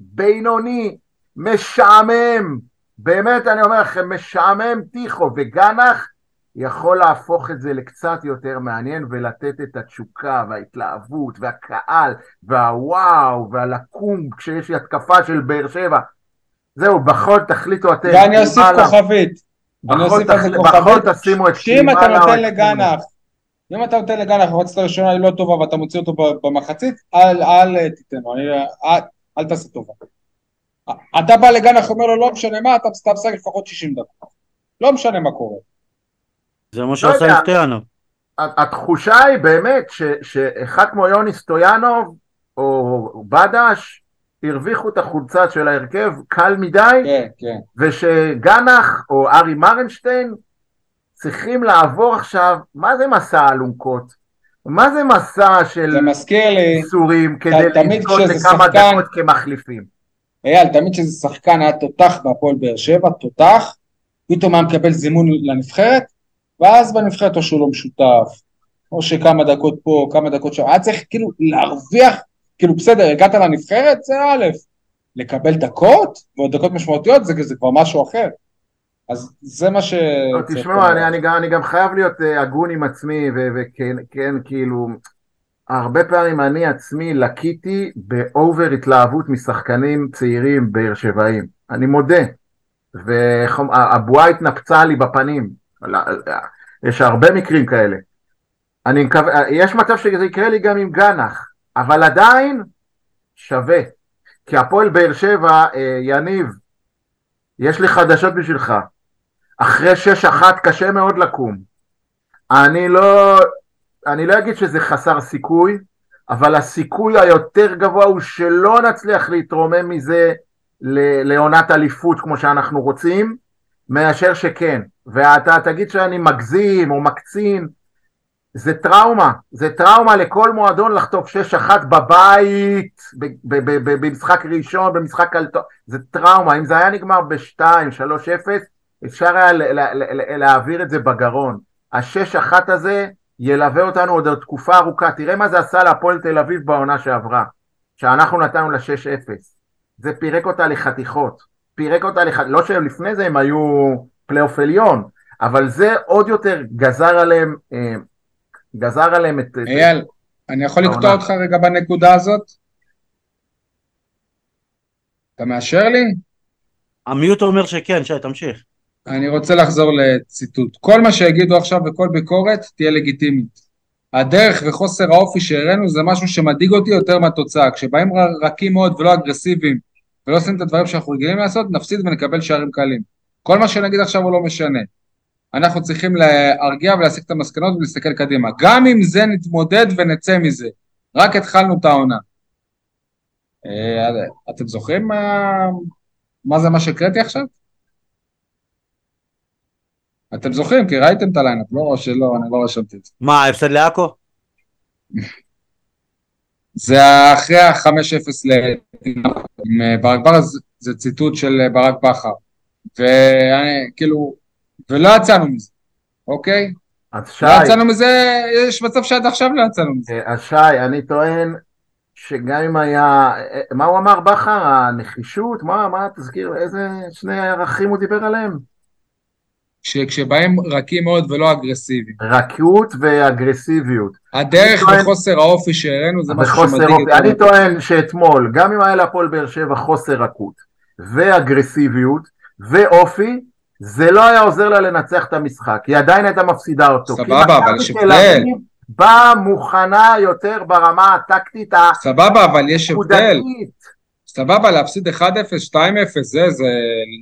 בינוני, משעמם, באמת אני אומר לכם, משעמם טיחו, וגנח יכול להפוך את זה לקצת יותר מעניין ולתת את התשוקה וההתלהבות והקהל והוואו והלקום כשיש התקפה של באר שבע. זהו, בכל תחליטו אתם. ואני אוסיף. כוכבית. בכל תשימו את שאם אתה נותן לגנח, אם אתה נותן לגנח במחצית הראשונה היא לא טובה ואתה מוציא אותו במחצית, אל, אל תיתן לו, אל, אל תעשה טובה. אתה בא לגנח אומר לו לא משנה מה, אתה משחק לפחות 60 דקות. לא משנה מה קורה. זה מה שעשה יודע. עם סטיאנוב. התחושה היא באמת ש, שאחד כמו יוני סטויאנוב או בדש הרוויחו את החולצה של ההרכב קל מדי כן, כן. ושגנח או ארי מרנשטיין צריכים לעבור עכשיו, מה זה מסע אלונקות? מה זה מסע של איסורים כדי לזכות לכמה שחקן- דקות כמחליפים? אייל, תמיד כשזה שחקן היה תותח בהפועל באר שבע, תותח, פתאום היה מקבל זימון לנבחרת, ואז בנבחרת או שהוא לא משותף, או שכמה דקות פה, כמה דקות שם, היה צריך כאילו להרוויח, כאילו בסדר, הגעת לנבחרת, זה א', לקבל דקות, ועוד דקות משמעותיות, זה, זה כבר משהו אחר. אז זה מה ש... תשמעו, אני, אני, גם, אני גם חייב להיות אה, הגון עם עצמי, וכן, כן, כאילו, הרבה פעמים אני עצמי לקיתי באובר התלהבות משחקנים צעירים באר שבעים. אני מודה. והבועה התנפצה לי בפנים. יש הרבה מקרים כאלה. אני מקווה, יש מצב שזה יקרה לי גם עם גנח, אבל עדיין שווה. כי הפועל באר שבע, אה, יניב, יש לי חדשות בשבילך. אחרי שש אחת קשה מאוד לקום. אני לא, אני לא אגיד שזה חסר סיכוי, אבל הסיכוי היותר גבוה הוא שלא נצליח להתרומם מזה לעונת אליפות כמו שאנחנו רוצים, מאשר שכן. ואתה תגיד שאני מגזים או מקצין, זה טראומה, זה טראומה לכל מועדון לחטוף 6-1 בבית, במשחק ראשון, במשחק על... זה טראומה, אם זה היה נגמר ב-2-3-0, אפשר היה להעביר את זה בגרון. ה-6-1 הזה ילווה אותנו עוד תקופה ארוכה, תראה מה זה עשה להפועל תל אביב בעונה שעברה, שאנחנו נתנו לה 6-0. זה פירק אותה לחתיכות, פירק אותה לחתיכות, לא שלפני זה הם היו פלייאוף עליון, אבל זה עוד יותר גזר עליהם אה, גזר עליהם את... אייל, אני יכול לקטוע אותך רגע בנקודה הזאת? אתה מאשר לי? המיוט אומר שכן, שי, תמשיך. אני רוצה לחזור לציטוט. כל מה שיגידו עכשיו וכל ביקורת תהיה לגיטימית. הדרך וחוסר האופי שהראינו זה משהו שמדאיג אותי יותר מהתוצאה. כשבאים רכים מאוד ולא אגרסיביים ולא עושים את הדברים שאנחנו רגילים לעשות, נפסיד ונקבל שערים קלים. כל מה שנגיד עכשיו הוא לא משנה. אנחנו צריכים להרגיע ולהסיק את המסקנות ולהסתכל קדימה. גם עם זה נתמודד ונצא מזה. רק התחלנו את העונה. אה, אתם זוכרים מה, מה זה מה שהקראתי עכשיו? אתם זוכרים, כי ראיתם את הליינאפ, לא או שלא, אני לא רשמתי את זה. מה, הפסד לעכו? זה אחרי ה-5-0 עם אה, ברק בכר, זה ציטוט של אה, ברק בכר. וכאילו, ולא יצאנו מזה, אוקיי? אז שי... לא יצאנו מזה, יש מצב שעד עכשיו לא יצאנו מזה. אה, אז שי, אני טוען שגם אם היה... מה הוא אמר בכר? הנחישות? מה, מה, תזכיר, איזה שני ערכים הוא דיבר עליהם? שכשבאים רכים מאוד ולא אגרסיביים. רכות ואגרסיביות. הדרך טוען... וחוסר האופי שהראינו זה משהו שמדאיג אותנו. אני טוען שאתמול, גם אם היה להפועל באר שבע חוסר רכות ואגרסיביות ואופי, זה לא היה עוזר לה לנצח את המשחק, היא עדיין הייתה מפסידה אותו. סבבה, אבל יש הבדל. באה מוכנה יותר ברמה הטקטית סבבה, אבל יש הבדל. סבבה, להפסיד 1-0, 2-0, זה, זה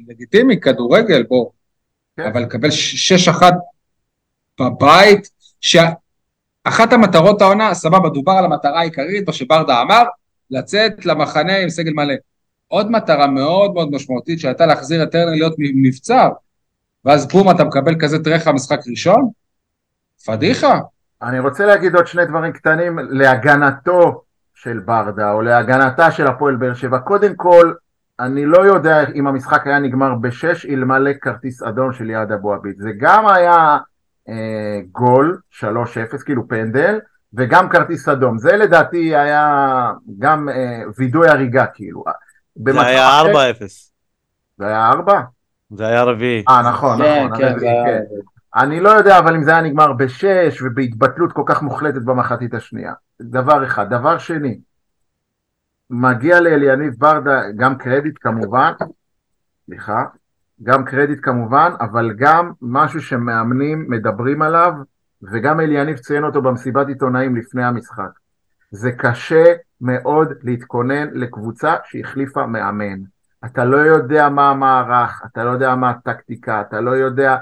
לגיטימי, כדורגל, בוא. כן. אבל לקבל 6-1 בבית, שאחת המטרות העונה, סבבה, דובר על המטרה העיקרית, מה שברדה אמר, לצאת למחנה עם סגל מלא. עוד מטרה מאוד מאוד משמעותית שהייתה להחזיר את טרנר להיות מבצר, ואז בום אתה מקבל כזה טרחה משחק ראשון? פדיחה. אני רוצה להגיד עוד שני דברים קטנים להגנתו של ברדה או להגנתה של הפועל באר שבע. קודם כל, אני לא יודע אם המשחק היה נגמר בשש אלמלא כרטיס אדום של יעד אבו עביד. זה גם היה אה, גול, 3-0, כאילו פנדל, וגם כרטיס אדום. זה לדעתי היה גם אה, וידוי הריגה, כאילו. זה היה 4-0. זה היה 4? זה היה רביעי. אה, נכון, כן, נכון. כן, כן. אני לא יודע, אבל אם זה היה נגמר בשש ובהתבטלות כל כך מוחלטת במחצית השנייה. דבר אחד. דבר שני, מגיע לאליניב ברדה גם קרדיט כמובן, סליחה, גם קרדיט כמובן, אבל גם משהו שמאמנים מדברים עליו, וגם אליניב ציין אותו במסיבת עיתונאים לפני המשחק. זה קשה מאוד להתכונן לקבוצה שהחליפה מאמן. אתה לא יודע מה המערך, אתה לא יודע מה הטקטיקה, אתה לא יודע,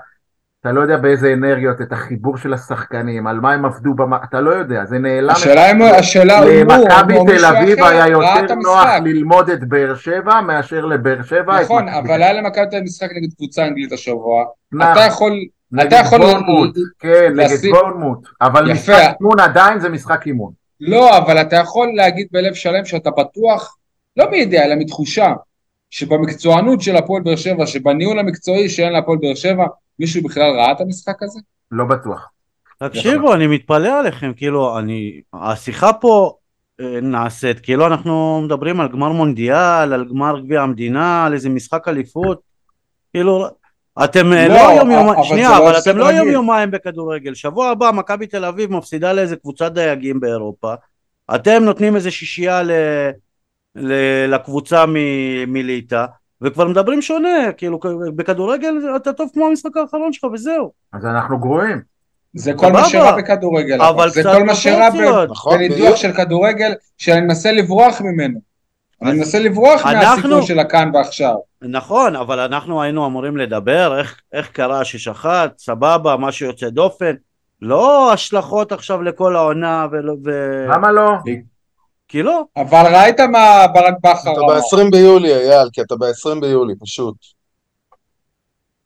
אתה לא יודע באיזה אנרגיות, את החיבור של השחקנים, על מה הם עבדו, במה, אתה לא יודע, זה נעלם. השאלה אם השאלה הוא, למכבי תל אביב היה יותר נוח ללמוד את באר שבע מאשר לבאר שבע. נכון, אבל היה למכבי תל אביב משחק נגד קבוצה אנגלית השבוע. אתה יכול... אתה יכול... בורנמוט, כן, נגד בורנמוט. אבל משחק אימון עדיין זה משחק אימון. לא, אבל אתה יכול להגיד בלב שלם שאתה בטוח, לא מידיעה, אלא מתחושה, שבמקצוענות של הפועל באר שבע, שבניהול המקצועי שאין להפועל באר שבע, מישהו בכלל ראה את המשחק הזה? לא בטוח. תקשיבו, אני מתפלא עליכם, כאילו, אני, השיחה פה אה, נעשית, כאילו אנחנו מדברים על גמר מונדיאל, על גמר גביע המדינה, על איזה משחק אליפות, כאילו, אתם אה, לא, לא יום יומיים, שנייה, לא אבל אתם לא יום יומיים בכדורגל, שבוע הבא מכבי תל אביב מפסידה לאיזה קבוצת דייגים באירופה, אתם נותנים איזה שישייה ל, ל, לקבוצה מ- מליטא, וכבר מדברים שונה, כאילו בכדורגל אתה טוב כמו המשחק האחרון שלך וזהו. אז אנחנו גרועים. זה כל. מה שרע בכדורגל, אבל זה כל מה שרע. נכון, בניתוח. של כדורגל, שאני מנסה לברוח ממנו. אני מנסה לברוח מהסיפור של הכאן ועכשיו. נכון, אבל אנחנו היינו אמורים לדבר איך, איך קרה ששחט, סבבה, משהו יוצא דופן, לא השלכות עכשיו לכל העונה ולא... ו... למה לא? כי לא, אבל ראית מה ברק בכר אתה אמר. ב-20 ביולי, אייל, כי אתה ב-20 ביולי, פשוט.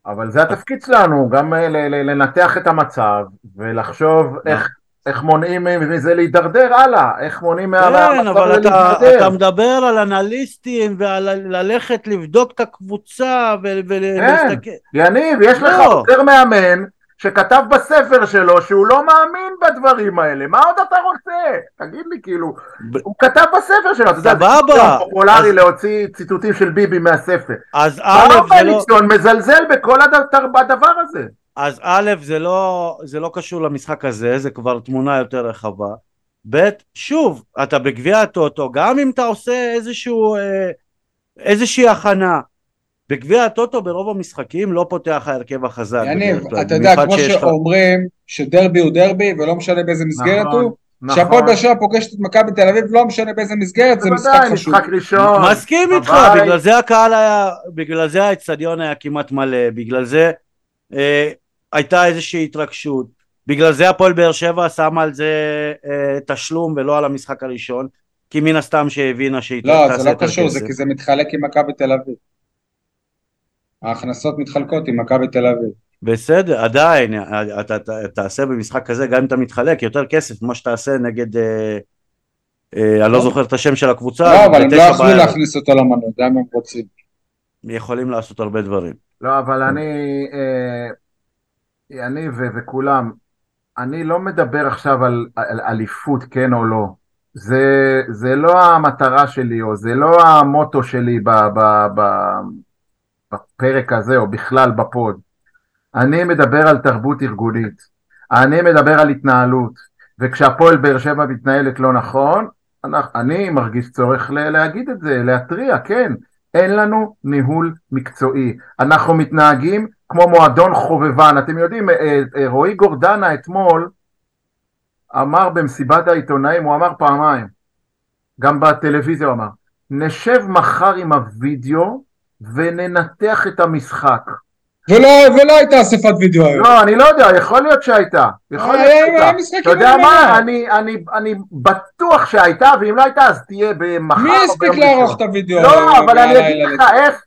אבל זה התפקיד שלנו, גם אה, ל- ל- לנתח את המצב ולחשוב איך, איך מונעים מזה להידרדר הלאה, איך מונעים כן, מהמצב אבל הזה אתה, להידרדר. אתה מדבר על אנליסטים ועל ל- ללכת לבדוק את הקבוצה ו- ולהסתכל... יניב, יש לך לא. עוזר מאמן שכתב בספר שלו שהוא לא מאמין בדברים האלה, מה עוד אתה רוצה? תגיד לי, כאילו, ב- הוא כתב בספר שלו, אתה יודע, זה פופולרי אז- להוציא ציטוטים של ביבי מהספר. אז למה א', זה לא, מליצון מזלזל בכל הדבר הזה? אז א', זה לא, זה לא קשור למשחק הזה, זה כבר תמונה יותר רחבה. ב', שוב, אתה בגביע הטוטו, גם אם אתה עושה איזשהו, אה, איזושהי הכנה, בגביע הטוטו ברוב המשחקים לא פותח ההרכב החזק. יניב, אתה יודע, כמו שאומרים שדרבי הוא דרבי ולא משנה באיזה מסגרת נכון, הוא, נכון. כשהפועל באר שבע פוגשת את מכבי תל אביב, לא משנה באיזה מסגרת, זה משחק בוודאי, חשוב. משחק ראשון. מסכים איתך. בגלל זה הקהל היה, בגלל זה האצטדיון היה כמעט מלא, בגלל זה אה, הייתה איזושהי התרגשות, בגלל זה הפועל באר שבע שמה על זה אה, תשלום ולא על המשחק הראשון, כי מן הסתם שהבינה שהיא לא, תעשה זה לא יותר קשור, זה. כי זה מתחלק עם מכבי תל אביב. ההכנסות מתחלקות עם מכבי תל אביב. בסדר, עדיין, אתה, תעשה במשחק כזה, גם אם אתה מתחלק, יותר כסף ממה שתעשה נגד, אה, אה, אני לא זוכר את השם של הקבוצה, לא, אבל הם לא יכלו בערב. להכניס אותו למנות, גם אם הם רוצים. יכולים לעשות הרבה דברים. לא, אבל אני, אה, אני ו- וכולם, אני לא מדבר עכשיו על, על אליפות, כן או לא. זה, זה לא המטרה שלי, או זה לא המוטו שלי ב, ב, ב, בפרק הזה, או בכלל בפוד. אני מדבר על תרבות ארגונית. אני מדבר על התנהלות. וכשהפועל באר שבע מתנהלת לא נכון, אנחנו- אני מרגיש צורך להגיד את זה, להתריע, כן. אין לנו ניהול מקצועי. אנחנו מתנהגים כמו מועדון חובבן. אתם יודעים, אה, אה, רועי גורדנה אתמול אמר במסיבת העיתונאים, הוא אמר פעמיים, גם בטלוויזיה הוא אמר, נשב מחר עם הוידאו וננתח את המשחק. ולא ולא הייתה אספת וידאו היום. לא, אני לא יודע, יכול להיות שהייתה. יכול להיות היה- שהייתה. משחקים אתה יודע מה. אני, אני, אני בטוח שהייתה, ואם לא הייתה אז תהיה במחר מי הספיק לערוך. את הוידאו? לא, אבל אני אגיד לך איך,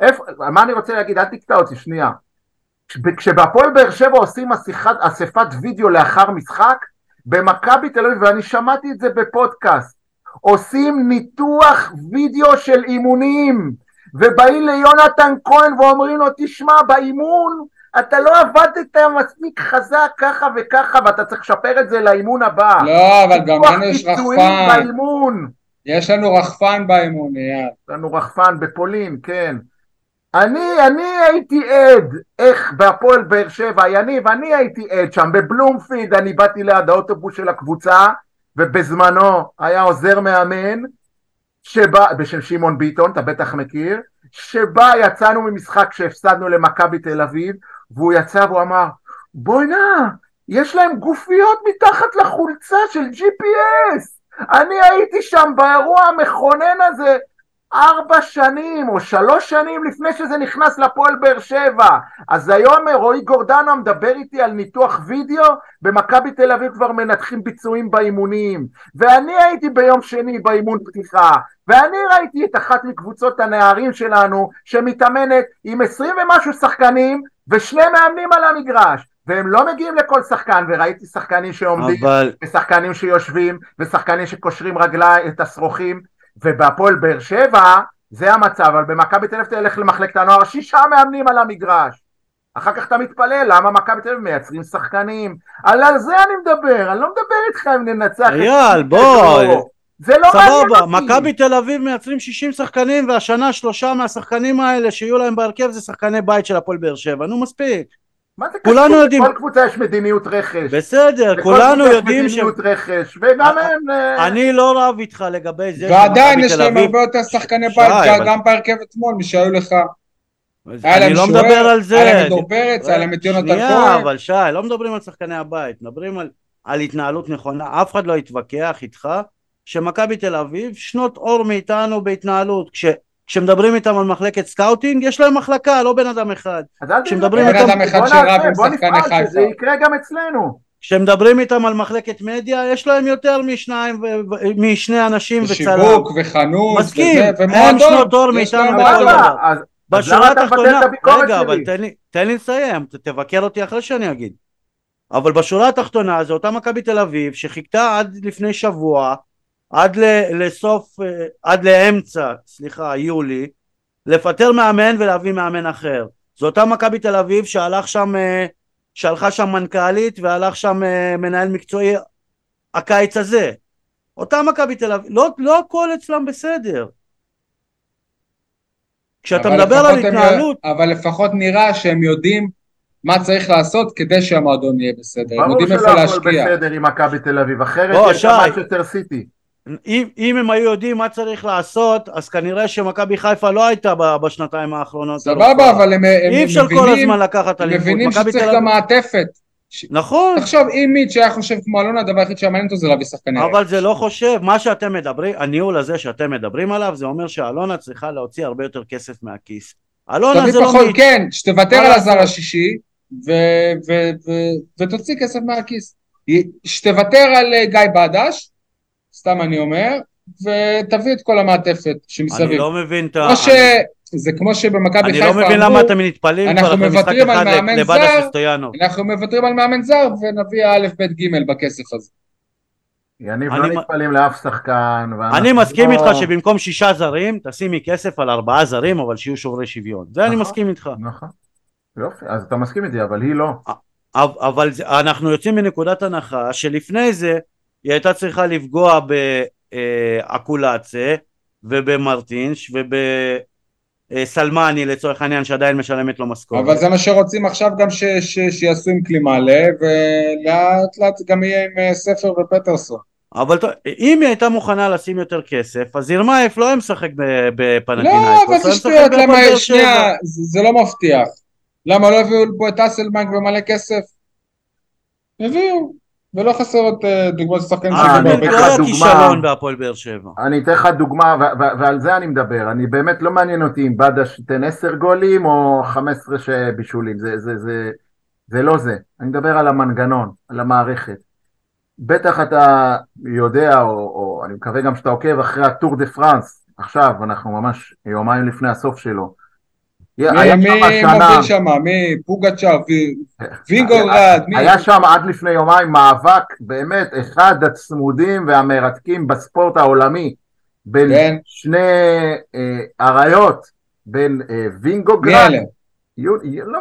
איפה, מה אני רוצה להגיד, אל תקטע אותי שנייה. כש- כשבהפועל באר שבע עושים אסיפת, אספת וידאו לאחר משחק, במכבי תל אביב, ואני שמעתי את זה בפודקאסט, עושים ניתוח וידאו של אימונים, ובאים ליונתן כהן ואומרים לו, תשמע, באימון אתה לא עבדת מספיק חזק ככה וככה, ואתה צריך לשפר את זה לאימון הבא. לא, אבל גם לנו יש רחפן. באימון. יש לנו רחפן באימון, אייל. יש לנו רחפן בפולין, כן. אני, אני הייתי עד, איך בהפועל באר שבע, יניב, אני הייתי עד שם, בבלומפילד, אני באתי ליד האוטובוס של הקבוצה, ובזמנו היה עוזר מאמן, שבא, בשם שמעון ביטון, אתה בטח מכיר, שבה יצאנו ממשחק שהפסדנו למכבי תל אביב, והוא יצא והוא אמר, בוא'נה, יש להם גופיות מתחת לחולצה של GPS. אני הייתי שם באירוע המכונן הזה ארבע שנים או שלוש שנים לפני שזה נכנס לפועל באר שבע. אז היום רועי גורדנה מדבר איתי על ניתוח וידאו, במכבי תל אביב כבר מנתחים ביצועים באימונים. ואני הייתי ביום שני באימון פתיחה, ואני ראיתי את אחת מקבוצות הנערים שלנו שמתאמנת עם עשרים ומשהו שחקנים ושני מאמנים על המגרש. והם לא מגיעים לכל שחקן, וראיתי שחקנים שעומדים, אבל ושחקנים שיושבים, ושחקנים שקושרים רגליים, את השרוכים, ובהפועל באר שבע, זה המצב, אבל במכבי תל אביב תלך למחלקת הנוער, שישה מאמנים על המגרש. אחר כך אתה מתפלא למה מכבי תל אביב מייצרים שחקנים. על זה אני מדבר, אני לא מדבר איתך אם ננצח. את אייל, זה, בוא. לא. זה לא מעניין סבבה, אותי. מכבי תל אביב מייצרים 60 שחקנים והשנה שלושה מהשחקנים האלה שיהיו להם בהרכב זה שחקני בית של הפועל באר שבע, נו מספיק. מה זה כולנו? יודעים. לכל קבוצה יש מדיניות רכש. בסדר, לכל כולנו קבוצה יש יודעים ש... מדיניות רכש, וגם אה, הם... אה, אני לא רב איתך לגבי זה ועדיין יש להם הרבה יותר שחקני בית, גם בהרכב אתמול, משהיו לך. אני לא מדבר על זה. היה להם את דור פרץ, היה להם את יונתן שנייה, כהן. אבל שי, לא מדברים על שחקני הבית, מדברים על, על התנהלות נכונה. אף אחד לא יתווכח איתך שמכבי תל אביב שנות אור מאיתנו בהתנהלות. כש, כשמדברים איתם על מחלקת scouting, יש להם מחלקה, לא בן אדם אחד. כשמדברים. איתם- בן אדם אחד בוא שרב עם הפועל חיפה. שזה יקרה גם אצלנו. כשמדברים איתם על מחלקת מדיה, יש להם יותר משניים, משני אנשים וצלם. שיווק וחנות, מסכים, וזה, הם ומועדון. שנות אור מאיתנו בכל. דבר. בשורה התחתונה, רגע, אבל? תן לי, תן לי לסיים, תבקר אותי אחרי שאני אגיד. אבל בשורה התחתונה זה אותה מכבי תל אביב שחיכתה עד לפני שבוע, עד ל, לסוף, אה, עד לאמצע, סליחה, יולי, לפטר מאמן ולהביא מאמן אחר. זו אותה מכבי תל אביב שהלך שם, אה, שהלכה שם מנכ"לית והלך שם אה, מנהל מקצועי הקיץ הזה. אותה מכבי תל אביב, לא, לא הכל אצלם בסדר. כשאתה מדבר על לפחות הם- התנהלות, אבל לפחות נראה שהם יודעים מה צריך לעשות כדי שהמועדון יהיה בסדר. הם ברור יודעים איפה שלא הכל להשקיע. בסדר עם מכבי תל אביב, אחרת יש שי. גם מצ'סטר סיטי. אם, אם הם היו יודעים מה צריך לעשות, אז כנראה שמכבי חיפה לא הייתה בשנתיים האחרונות. סבבה, אלופה. אבל הם הם אי אפשר כל הזמן לקחת אליפות. מבינים שצריך תל גם אביב- מעטפת. נכון, תחשוב, אם מיץ' היה חושב כמו אלונה, הדבר היחיד שמעניין אותו זה להביא שחקני אבל זה לא חושב, מה שאתם מדברים, הניהול הזה שאתם מדברים עליו, זה אומר שאלונה צריכה להוציא הרבה יותר כסף מהכיס. אלונה זה לא פחות, מיץ'. כן, שתוותר על הזר? השישי ו- ו- ו- ותוציא כסף מהכיס. שתוותר על אה, גיא בדש, סתם אני אומר, ותביא את כל המעטפת אני שמסביב. לא מבין את ה... כמו ש... זה כמו שבמכבי אני חיפה לא מבין אמרו, למה אתם אנחנו כבר אחרי משחק מוותרים על אחד מאמן לבדש זר. וסטויאנוב. אנחנו מוותרים על מאמן זר ונביא א', ב', ג' בכסף הזה. יניב, אני לא מ- נטפלים לאף שחקן. אני מסכים לא- איתך שבמקום שישה זרים, תשימי כסף על ארבעה זרים, אבל שיהיו שוברי שוויון. זה אני נכון. מסכים איתך. נכון. יופי, אז אתה מסכים איתי, אבל היא לא. אבל אנחנו יוצאים מנקודת הנחה שלפני זה היא הייתה צריכה לפגוע באקולצה ובמרטינש ובסלמני לצורך העניין שעדיין משלמת לו משכורת. אבל זה מה שרוצים עכשיו גם ש- ש- שיעשו עם קלימאלה, ולאט לאט גם יהיה עם אה, ספר ופטרסון. אבל אם היא הייתה מוכנה לשים יותר כסף, אז ירמייף לא היה משחק ב- לא, בפנטינאיקוס, אבל זה שטויות, למה, שנייה, זה לא מבטיח. למה לא הביאו פה את אסלבנק במלא כסף? הביאו, ולא חסר עוד אה, דוגמאות של שחקנים אה, שהביאו אני הרבה אתן לא לך כסף. היה דוגמה. כישלון בהפועל באר שבע. אני אתן לך דוגמה, ו- ו- ועל זה אני מדבר. אני באמת לא מעניין אותי אם בדש ייתן 10 גולים או 15 בישולים. זה, זה, זה, זה לא זה. אני מדבר על המנגנון, על המערכת. בטח אתה יודע, או, או אני מקווה גם שאתה עוקב אחרי הטור דה פרנס. עכשיו, אנחנו ממש יומיים לפני הסוף שלו. מי מוביל שם? מי? פוגצ'אר, וי- וינגולרד, מי? היה שם עד לפני יומיים מאבק באמת אחד הצמודים והמרתקים בספורט העולמי בין כן. שני אה, אריות, בין אה, מי וינגוגרד, לא, לא,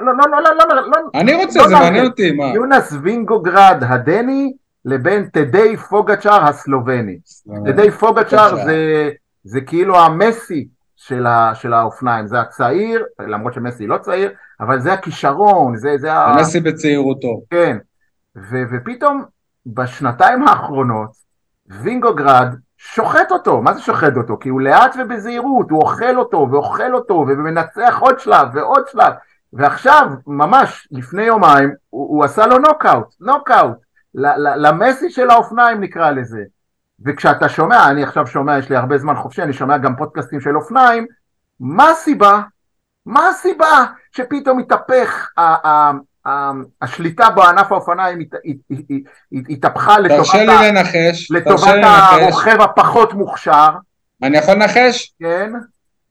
לא, לא, לא, לא, לא, לא, אני רוצה, לא זה מעניין. אותי, מה? יונס וינגוגרד הדני לבין תדי פוגצ'אר הסלובני. תדי פוגצ'אר פוגצ'אר. זה, זה כאילו המסי של, ה, של האופניים, זה הצעיר, למרות שמסי לא צעיר, אבל זה הכישרון, זה, זה ה... מסי בצעירותו. כן, ו- ופתאום בשנתיים האחרונות וינגוגרד שוחט אותו, מה זה שוחט אותו? כי הוא לאט ובזהירות, הוא אוכל אותו ואוכל אותו ומנצח עוד שלב ועוד שלב ועכשיו, ממש לפני יומיים, הוא, הוא עשה לו נוקאוט, נוקאוט, למסי של האופניים נקרא לזה. וכשאתה שומע, אני עכשיו שומע, יש לי הרבה זמן חופשי, אני שומע גם פודקאסטים של אופניים, מה הסיבה? מה הסיבה שפתאום התהפך ה- ה- ה- השליטה בענף האופניים הת- הת- הת- הת- התהפכה לטובת. הרוכב הפחות מוכשר, אני יכול לנחש? כן?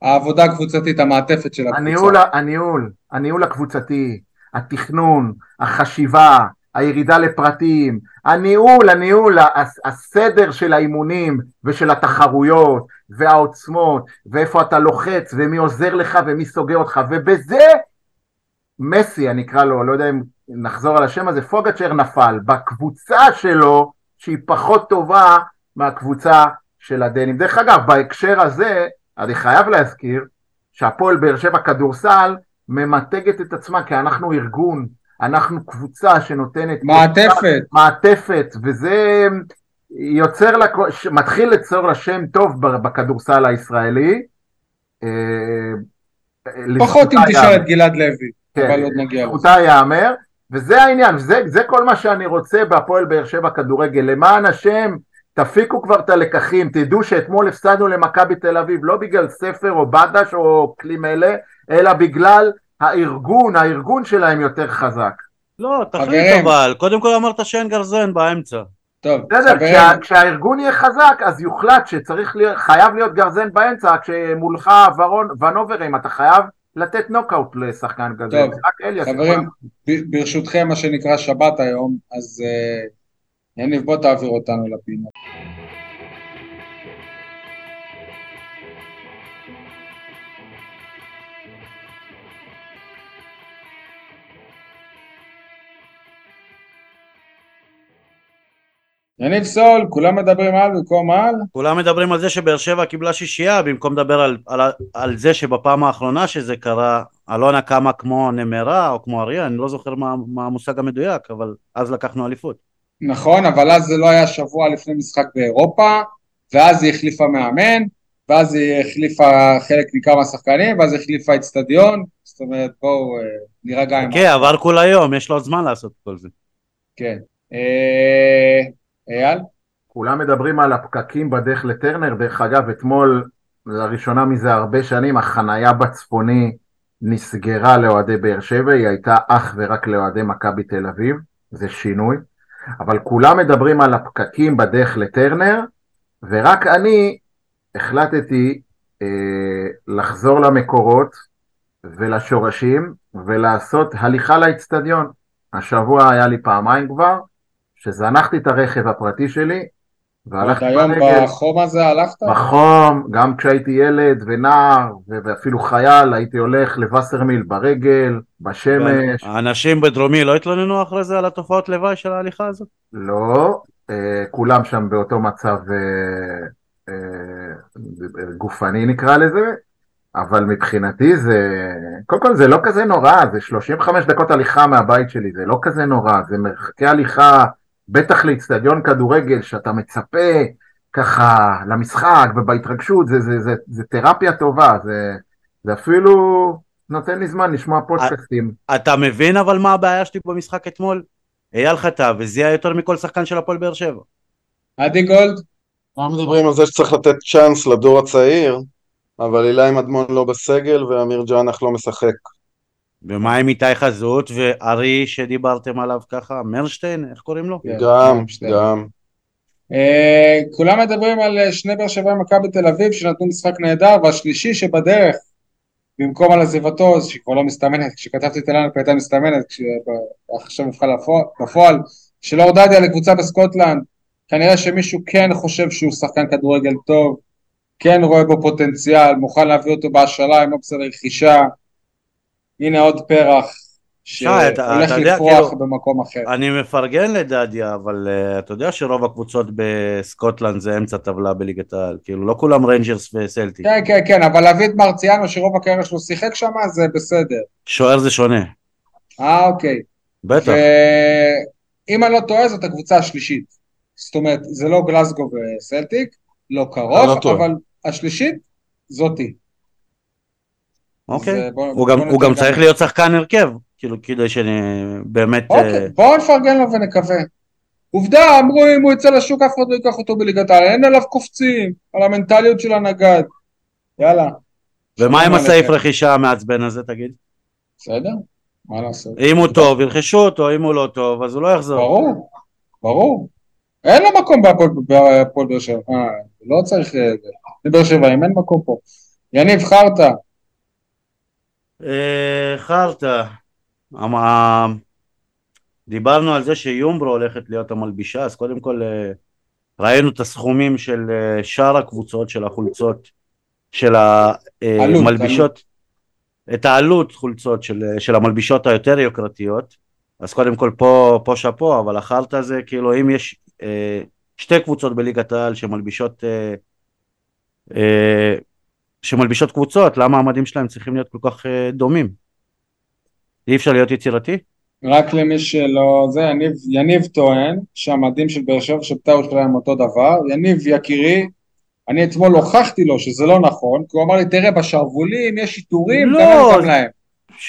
העבודה הקבוצתית, המעטפת של הניהול, הקבוצה. הניהול, הניהול הקבוצתי, התכנון, החשיבה, הירידה לפרטים, הניהול, הניהול, הס- הסדר של האימונים ושל התחרויות והעוצמות ואיפה אתה לוחץ ומי עוזר לך ומי סוגר אותך ובזה מסי, אני אקרא לו, לא יודע אם נחזור על השם הזה, פוגצ'ר נפל בקבוצה שלו שהיא פחות טובה מהקבוצה של הדנים. דרך אגב, בהקשר הזה, אני חייב להזכיר שהפועל באר שבע כדורסל ממתגת את עצמה, כי אנחנו ארגון, אנחנו קבוצה שנותנת... מעטפת. מעטפת, וזה יוצר, לה, מתחיל ליצור לה שם טוב בכדורסל הישראלי. אה, פחות אם תשאל את גלעד לוי, כן, אבל עוד נגיע לזה. לזכותה ייאמר, וזה העניין, וזה, זה כל מה שאני רוצה בהפועל באר שבע כדורגל, למען השם, תפיקו כבר את הלקחים, תדעו שאתמול הפסדנו למכבי תל אביב, לא בגלל ספר או בדש או כלים אלה, אלא בגלל הארגון, הארגון שלהם יותר חזק. לא, תחליט אבל, קודם כל אמרת שאין גרזן באמצע. טוב, בסדר, כשה, כשהארגון יהיה חזק, אז יוחלט שצריך להיות, חייב להיות גרזן באמצע, כשמולך ורון, ונוברים, אתה חייב לתת נוקאוט לשחקן כזה. טוב, חברים, ברשותכם, מה שנקרא שבת היום, אז uh, יניב, בוא תעביר אותנו לפינה. יניב סול, כולם מדברים על במקום על? כולם מדברים על זה שבאר שבע קיבלה שישייה במקום לדבר על, על, על זה שבפעם האחרונה שזה קרה אלונה קמה כמו נמרה או כמו אריה, אני לא זוכר מה, מה המושג המדויק, אבל אז לקחנו אליפות. נכון, אבל אז זה לא היה שבוע לפני משחק באירופה, ואז היא החליפה מאמן, ואז היא החליפה חלק ניכר מהשחקנים, ואז היא החליפה אצטדיון, זאת אומרת בואו אה, נירגע עם... כן, עבר כל היום, יש לו זמן לעשות כל זה. כן. אייל? כולם מדברים על הפקקים בדרך לטרנר, דרך אגב, אתמול, לראשונה מזה הרבה שנים, החנייה בצפוני נסגרה לאוהדי באר שבע, היא הייתה אך ורק לאוהדי מכבי תל אביב, זה שינוי, אבל כולם מדברים על הפקקים בדרך לטרנר, ורק אני החלטתי אה, לחזור למקורות ולשורשים ולעשות הליכה לאצטדיון. השבוע היה לי פעמיים כבר, שזנחתי את הרכב הפרטי שלי, והלכתי ברגל. עוד היום בחום הזה הלכת? בחום, גם כשהייתי ילד ונער, ואפילו חייל, הייתי הולך לווסרמיל ברגל, בשמש. האנשים בדרומי לא התלוננו אחרי זה על התופעות לוואי של ההליכה הזאת? לא, אה, כולם שם באותו מצב אה, אה, גופני נקרא לזה, אבל מבחינתי זה, קודם כל זה לא כזה נורא, זה 35 דקות הליכה מהבית שלי, זה לא כזה נורא, זה מרחקי הליכה בטח לאיצטדיון כדורגל שאתה מצפה ככה למשחק ובהתרגשות, זה, זה, זה, זה תרפיה טובה, זה, זה אפילו נותן לי זמן לשמוע פודקאסטים. אתה מבין אבל מה הבעיה שלי במשחק אתמול? אייל חטא וזיהה יותר מכל שחקן של הפועל באר שבע. עדי גולד? מה מדברים על זה שצריך לתת צ'אנס לדור הצעיר, אבל אילי מדמון לא בסגל ואמיר ג'אנח לא משחק. ומה עם איתי חזות וארי שדיברתם עליו ככה? מרשטיין? איך קוראים לו? כן, גם, גם. אה, כולם מדברים על אה, שני באר שבע מכבי תל אביב שנתנו משחק נהדר והשלישי שבדרך במקום על עזיבתו שכבר לא מסתמנת כשכתבתי את אלנק הייתה מסתמנת עכשיו מבחן בפועל של אור דדיה לקבוצה בסקוטלנד כנראה שמישהו כן חושב שהוא שחקן כדורגל טוב כן רואה בו פוטנציאל מוכן להביא אותו בהשאלה עם אופציה לרכישה הנה עוד פרח שהולך לפרוח כאילו, במקום אחר. אני מפרגן לדדיה, אבל uh, אתה יודע שרוב הקבוצות בסקוטלנד זה אמצע טבלה בליגת העל, כאילו לא כולם ריינג'רס וסלטיק. כן, כן, כן, אבל להביא את מרציאנו שרוב הקריירה שלו שיחק שם, זה בסדר. שוער זה שונה. אה, אוקיי. בטח. אם אני לא טועה, זאת הקבוצה השלישית. זאת אומרת, זה לא גלסגו וסלטיק, לא קרוב, לא אבל השלישית זאתי. אוקיי, בוא, הוא, בוא גם, הוא גם צריך להיות שחקן הרכב, כאילו כדי שבאמת... אוקיי, uh... בואו נפרגן לו ונקווה. עובדה, אמרו אם הוא יצא לשוק אף אחד לא ייקח אותו בליגת העל, אין עליו קופצים, על המנטליות של הנגד. יאללה. ומה עם הסעיף רכישה המעצבן הזה, תגיד? בסדר, מה לעשות. אם הוא טוב, ירכשו אותו, אם הוא לא טוב, אז הוא לא יחזור. ברור, ברור. אין לו מקום בהפועל באר שבע, אה, לא צריך... אה, באר שבע, אם אין מקום פה. יניב חרטא, אה, חרטא, אמ, דיברנו על זה שיומברו הולכת להיות המלבישה, אז קודם כל אה, ראינו את הסכומים של אה, שאר הקבוצות של החולצות של המלבישות, את העלות חולצות של, של המלבישות היותר יוקרתיות, אז קודם כל פה, פה שאפו, אבל החרטא זה כאילו אם יש שתי קבוצות בליגת העל שמלבישות שמלבישות קבוצות, למה המדים שלהם צריכים להיות כל כך uh, דומים? אי אפשר להיות יצירתי? רק למי שלא, זה יניב, יניב טוען שהמדים של באר שבע של בית"ר ירושלים הם אותו דבר, יניב יקירי, אני אתמול הוכחתי לו שזה לא נכון, כי הוא אמר לי תראה בשרוולים יש איתורים, לא, גם אין אותם להם,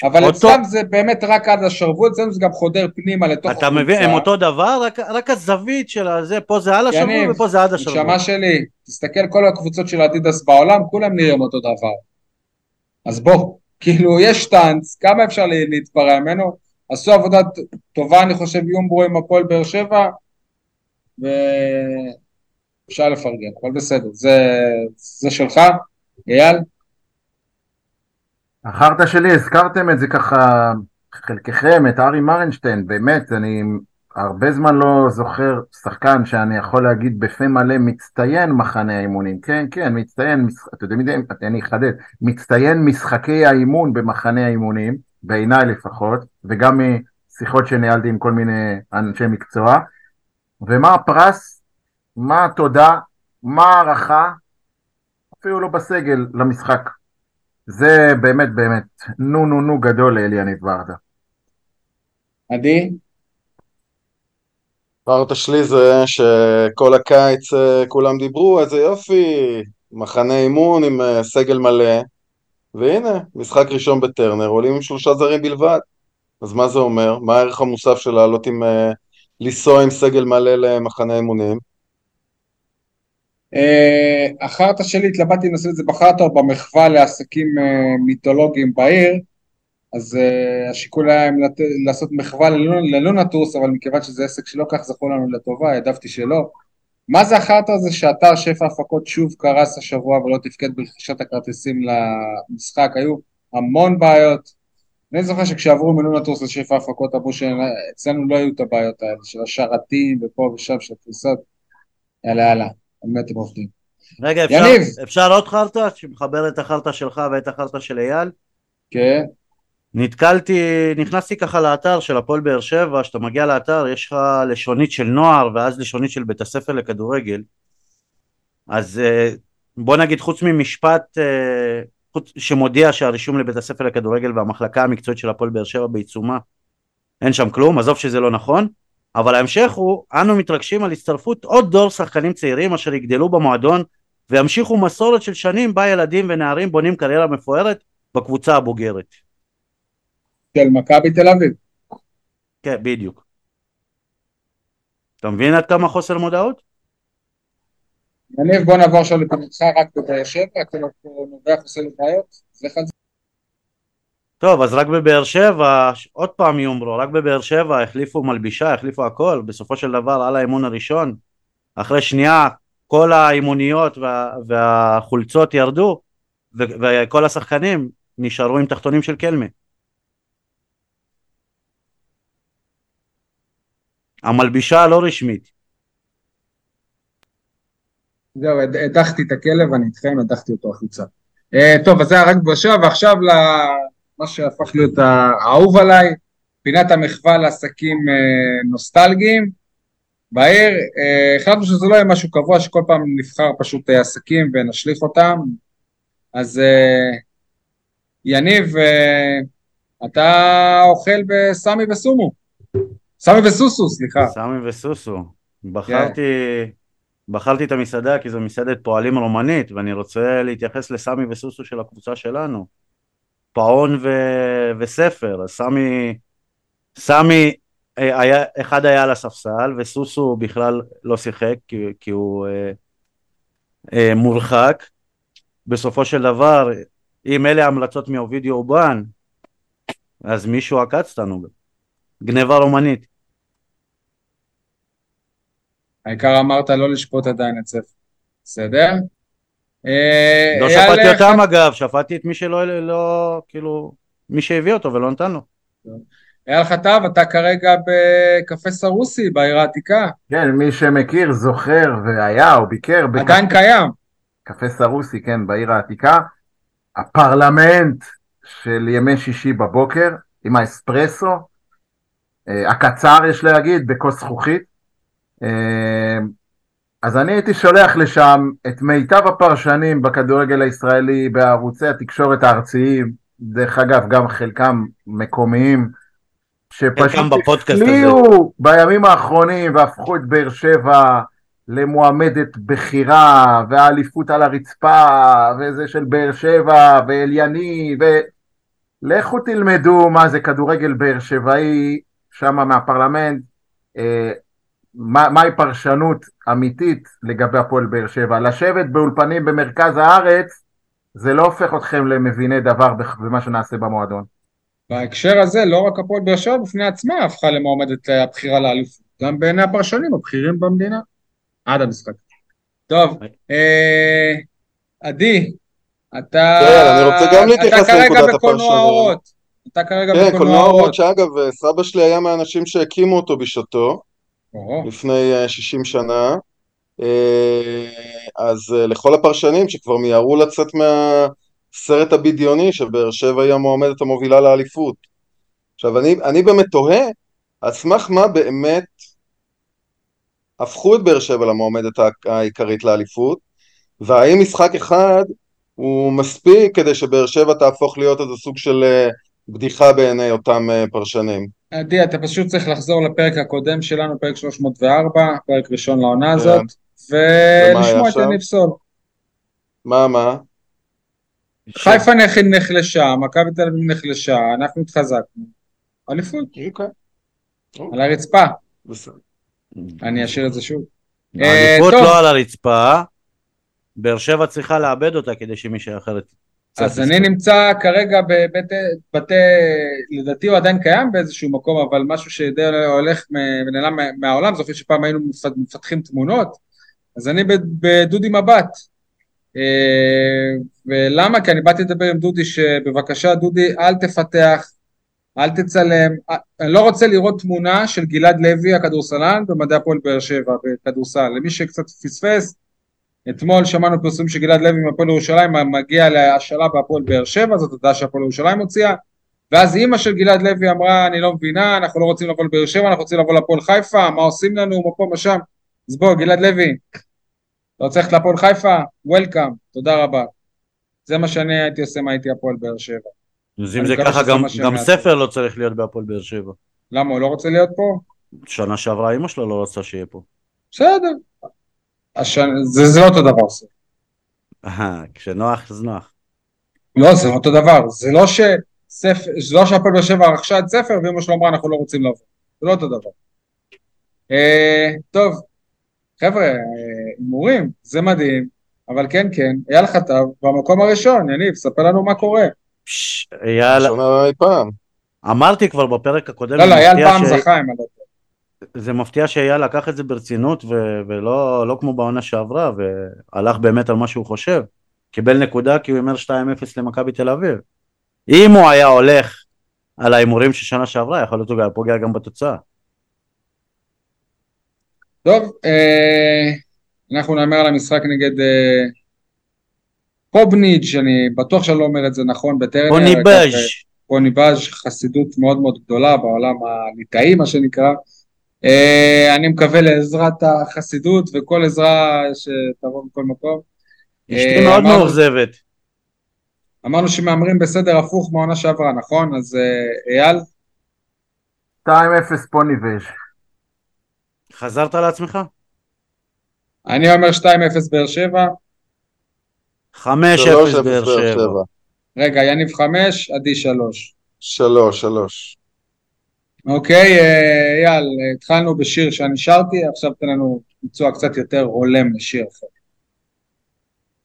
אבל אותו- אצלם זה באמת רק עד השרוול, אצלנו זה גם חודר פנימה לתוך אתה מבין, הם אותו דבר, רק, רק הזווית של הזה, פה זה על השרוול יניב, ופה זה עד השרוול. נשמה שלי, תסתכל כל הקבוצות של אדידס בעולם, כולם נראים אותו דבר. אז בוא, כאילו יש טאנץ, כמה אפשר לה- להתפרע ממנו? עשו עבודה טובה אני חושב יומברו עם הפועל באר שבע, ואפשר לפרגן, אבל בסדר, זה, זה שלך, אייל? החרטא שלי, הזכרתם את זה ככה, חלקכם, את ארי מרנשטיין, באמת, אני הרבה זמן לא זוכר שחקן שאני יכול להגיד בפה מלא מצטיין מחנה האימונים, כן, כן, מצטיין, אתם יודעים, אני אחדד, מצטיין משחקי האימון במחנה האימונים, בעיניי לפחות, וגם משיחות שניהלתי עם כל מיני אנשי מקצוע, ומה הפרס, מה התודה, מה ההערכה, אפילו לא בסגל, למשחק. זה באמת באמת נו נו נו גדול לאליניב ברדה. עדי? פרטה שלי זה שכל הקיץ אה, כולם דיברו, איזה יופי, מחנה אימון עם אה, סגל מלא, והנה, משחק ראשון בטרנר, עולים עם שלושה זרים בלבד. אז מה זה אומר? מה הערך המוסף של לעלות עם, אה, לנסוע עם סגל מלא למחנה אימונים? אה, החרטא שלי, התלבטתי אם את זה בחרטא או במחווה לעסקים אה, מיתולוגיים בעיר, אז uh, השיקול היה. לעשות מחווה ללונ... ללונטוס, אבל מכיוון שזה עסק שלא כך זכור לנו לטובה, העדפתי שלא. מה זה החרטא הזה שאתר שפע הפקות שוב קרס השבוע ולא תפקד ברכישת הכרטיסים למשחק? היו המון בעיות. אני זוכר שכשעברו מלונטוס לשפע הפקות אמרו שאצלנו לא היו את הבעיות האלה, של השרתים ופה ושם של הפריסות. יאללה יאללה, באמת הם עובדים. רגע, אפשר, יניב. אפשר עוד חרטא שמחבר את החרטא שלך ואת החרטא של אייל? כן, נתקלתי, נכנסתי ככה לאתר של הפועל באר שבע, כשאתה מגיע לאתר יש לך לשונית של נוער ואז לשונית של בית הספר לכדורגל. אז אה, בוא נגיד חוץ ממשפט אה, שמודיע שהרישום לבית הספר לכדורגל והמחלקה המקצועית של הפועל באר שבע בעיצומה, אין שם כלום, עזוב שזה לא נכון, אבל ההמשך הוא, אנו מתרגשים על הצטרפות עוד דור שחקנים צעירים אשר יגדלו במועדון וימשיכו מסורת של שנים בה ילדים ונערים בונים קריירה מפוארת בקבוצה הבוגרת. של מכבי תל אביב. כן, בדיוק. אתה מבין עד כמה חוסר מודעות? יניב, בוא נעבור עכשיו לפינתך רק בבאר שבע, כאילו נובח עושה לי בעיות, זה אחד טוב, אז רק בבאר שבע, עוד פעם יומברו, רק בבאר שבע החליפו מלבישה, החליפו הכל, בסופו של דבר על האימון הראשון, אחרי שנייה כל האימוניות וה, והחולצות ירדו, ו, וכל השחקנים נשארו עם תחתונים של קלמה. המלבישה הלא רשמית. זהו, הד- הדחתי את הכלב, אני איתכם, הדחתי אותו החוצה. אה, טוב, אז זה היה רק בשבע, ועכשיו למה שהפך להיות האהוב עליי, פינת המחווה לעסקים אה, נוסטלגיים בעיר. אה, החלטנו שזה לא יהיה משהו קבוע, שכל פעם נבחר פשוט אה, עסקים ונשליך אותם. אז יניב, אתה אוכל בסמי וסומו. סמי וסוסו, סליחה. סמי וסוסו. בחרתי, בחרתי את המסעדה כי זו מסעדת פועלים רומנית ואני רוצה להתייחס לסמי וסוסו של הקבוצה שלנו. פאון ו... וספר, אז סמי, סמי אה, היה, אחד היה על הספסל וסוסו בכלל לא שיחק כי, כי הוא אה, אה, מורחק. בסופו של דבר, אם אלה המלצות מאובידיו אובן, אז מישהו עקץ אותנו. גניבה רומנית. העיקר אמרת לא לשפוט עדיין את ספר. בסדר? אה, לא אייל, שפטתי אותם אגב, שפטתי את מי שלא, לא, כאילו, מי שהביא אותו ולא נתן לו. אייל חטב, אתה כרגע בקפה סרוסי בעיר העתיקה. כן, מי שמכיר, זוכר והיה או ביקר עדיין קיים. בקפה סרוסי, כן, בעיר העתיקה. הפרלמנט של ימי שישי בבוקר, עם האספרסו, אה, הקצר יש להגיד, בכוס זכוכית. אז אני הייתי שולח לשם את מיטב הפרשנים בכדורגל הישראלי בערוצי התקשורת הארציים, דרך אגב, גם חלקם מקומיים, שפשוט הפליאו בימים האחרונים והפכו את באר שבע למועמדת בחירה, והאליפות על הרצפה, וזה של באר שבע, ואליניב, ו... לכו תלמדו מה זה כדורגל באר שבעי, שם מהפרלמנט, אה, מה- מהי פרשנות אמיתית לגבי הפועל באר שבע. לשבת באולפנים במרכז הארץ, זה לא הופך אתכם למביני דבר במה שנעשה במועדון. בהקשר הזה, לא רק הפועל באר שבע בפני עצמה הפכה למועמדת אה, הבחירה לאליפות, גם בעיני הפרשנים הבכירים במדינה, עד המשחק. טוב, אה, עדי, אתה כן, אני רוצה גם להתייחס אתה כרגע בקולנוע. אורות. אתה כרגע כן, בקולנוע קולנוע אורות. אורות, שאגב, סבא שלי היה מהאנשים שהקימו אותו בשעתו, לפני אה, 60 שנה. אה, אז אה, לכל הפרשנים שכבר מיהרו לצאת מהסרט הבדיוני שבאר שבע היא המועמדת המובילה לאליפות. עכשיו, אני, אני באמת תוהה, על סמך מה באמת הפכו את באר שבע למועמדת הע- העיקרית לאליפות, והאם משחק אחד הוא מספיק כדי שבאר שבע תהפוך להיות איזה סוג של אה, בדיחה בעיני אותם אה, פרשנים. עדי, אתה פשוט צריך לחזור לפרק הקודם שלנו, פרק 304, פרק ראשון לעונה כן. הזאת, ולשמוע את? יניב סול. מה, מה? חיפה נח- נחלשה, מכבי תל אביב נחלשה, אנחנו התחזקנו. אליפות, אוקיי. על הרצפה. בסדר. אני אשאיר את זה שוב. האליפות אה. לא על הרצפה, באר שבע צריכה לאבד אותה כדי שמישהי אחרת... אז אני. נמצא כרגע בבית, בתי, לדעתי הוא עדיין קיים באיזשהו מקום, אבל משהו שדי הולך ונעלם מה- מהעולם, זוכר שפעם היינו מפ- מפתחים תמונות, אז אני בדודי מבט. אה, ולמה? כי אני באתי לדבר עם דודי שבבקשה דודי אל תפתח, אל תצלם, אה, אני לא רוצה לראות תמונה של גלעד לוי הכדורסלן במדעי הפועל באר שבע בכדורסל, למי שקצת פספס, אתמול שמענו פרסום שגלעד לוי מהפועל ירושלים מגיע להשאלה בהפועל באר שבע, זאת הודעה שהפועל ירושלים הוציאה, ואז אימא של גלעד לוי אמרה, אני לא מבינה, אנחנו לא רוצים לבוא לבאר שבע, אנחנו רוצים לבוא להפועל חיפה, מה עושים לנו, מה פה, מה שם. אז בוא, גלעד לוי, אתה רוצה ללכת להפועל חיפה? וולקאם, תודה רבה. זה מה שאני הייתי עושה אם הייתי הפועל באר שבע. אז אם זה ככה, גם- גם. ספר לא צריך להיות בהפועל באר שבע. למה, הוא לא רוצה להיות פה? שנה שעברה אמא שלו לא רצתה שיהיה פה. בסדר. השנה, זה, זה לא אותו דבר. זה. אהה, כשנוח אז נוח. לא, זה לא אותו דבר. זה לא שספר, זה לא שהפועל באר שבע רכשה את ספר ואמא שלו אמרה אנחנו לא רוצים לבוא. זה לא אותו דבר. אה, טוב, חבר'ה, אה, הימורים, זה מדהים, אבל כן, כן, אייל חטב במקום הראשון, יניב, ספר לנו מה קורה. פש, אייל. אמרתי כבר בפרק הקודם, לא, לא, אייל פעם ש- זכה, אם אני לא טועה. זה מפתיע שאייל לקח את זה ברצינות ו- ולא לא כמו בעונה שעברה והלך באמת על מה שהוא חושב. קיבל נקודה כי הוא הימר 2-0 למכבי תל אביב. אם הוא היה הולך על ההימורים של שנה שעברה, יכול להיות שהוא היה פוגע גם בתוצאה. טוב, אה, אנחנו נאמר על המשחק נגד אה, פובניץ', אני בטוח שאני לא אומר את זה נכון, בטרנר. פוני אגב, בז' אה, פוני בז', חסידות מאוד מאוד גדולה בעולם הליטאי, מה שנקרא. אה, אני מקווה לעזרת החסידות וכל עזרה שתבוא מכל מקום. אשתי אה, מאוד מאוכזבת. אמרנו שמהמרים בסדר הפוך מהעונה שעברה, נכון? אז אה, אייל? 2-0 פוני וז'. חזרת לעצמך? אני אומר 2-0 באר שבע. 5-0 3-0 באר שבע. רגע, יניב 5, עדי 3. שלוש, שלוש. אוקיי, אה, אייל, אה, התחלנו בשיר שאני שרתי, עכשיו תן לנו ביצוע קצת יותר הולם לשיר אחר.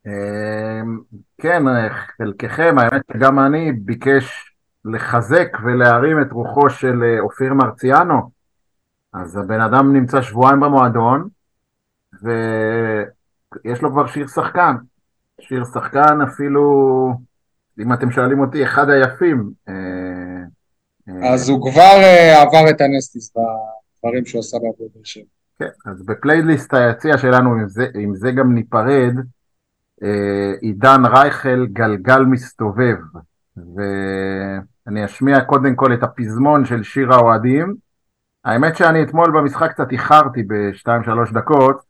אמ, כן, חלקכם, האמת שגם אני ביקש לחזק ולהרים את רוחו של אה, אופיר מרציאנו. אז הבן אדם נמצא שבועיים במועדון, ויש לו כבר שיר שחקן. שיר שחקן אפילו, אם אתם שואלים אותי, אחד היפים. אה, אז הוא כבר אה, עבר את הנסטיס בדברים שהוא עשה בעבוד באר שבע. כן, אז בפלייליסט היציע שלנו, עם זה, עם זה גם ניפרד, אה, עידן רייכל גלגל מסתובב, ואני אשמיע קודם כל את הפזמון של שיר האוהדים. האמת שאני אתמול במשחק קצת איחרתי בשתיים-שלוש דקות,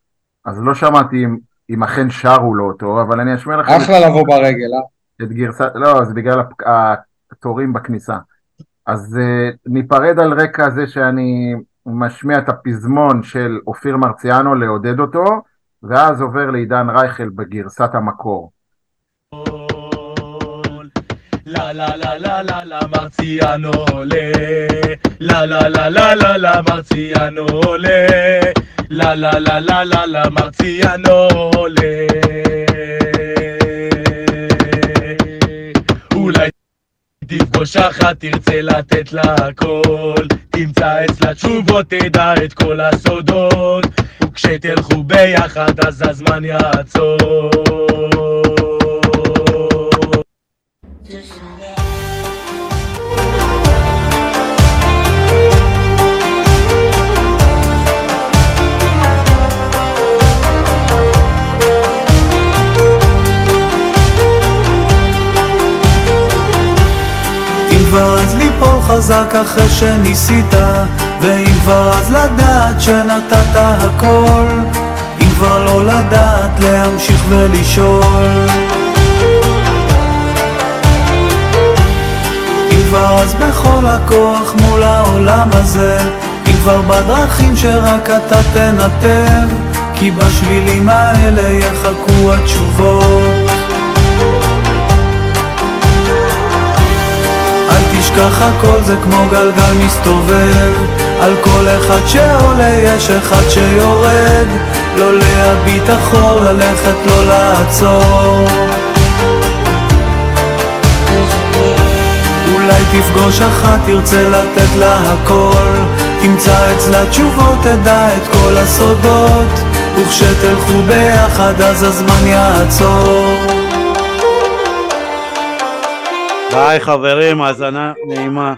אז לא שמעתי אם, אם אכן שרו לו אותו, אבל אני אשמיע לכם אחלה לבוא ברגל, אה? את גרסת, לא, זה בגלל הפ- תורים בכניסה. אז uh, ניפרד על רקע זה שאני משמיע את הפזמון של אופיר מרציאנו לעודד אותו, ואז עובר לעידן רייכל בגרסת המקור. La la la la la Marziano le La la la la la la Marziano le La la la la la la Marziano le אולי תפגוש אחת, תרצה לתת לה הכל. תמצא אצלה תשובות, תדע את כל הסודות. וכשתלכו ביחד אז הזמן יעצור חזק אחרי שניסית ואם כבר אז לדעת שנתת הכל אם כבר לא לדעת להמשיך ולשאול. אם כבר אז בכל הכוח מול העולם הזה אם כבר בדרכים שרק אתה תנתב כי בשבילים האלה יחכו התשובות תשכח הכל זה כמו גלגל מסתובב. על כל אחד שעולה יש אחד שיורד. לא להביט אחור, ללכת לא לעצור. אולי תפגוש אחת, תרצה לתת לה הכל. תמצא אצלה תשובות, תדע את כל הסודות. וכשתלכו ביחד אז הזמן יעצור ביי חברים, האזנה נעימה.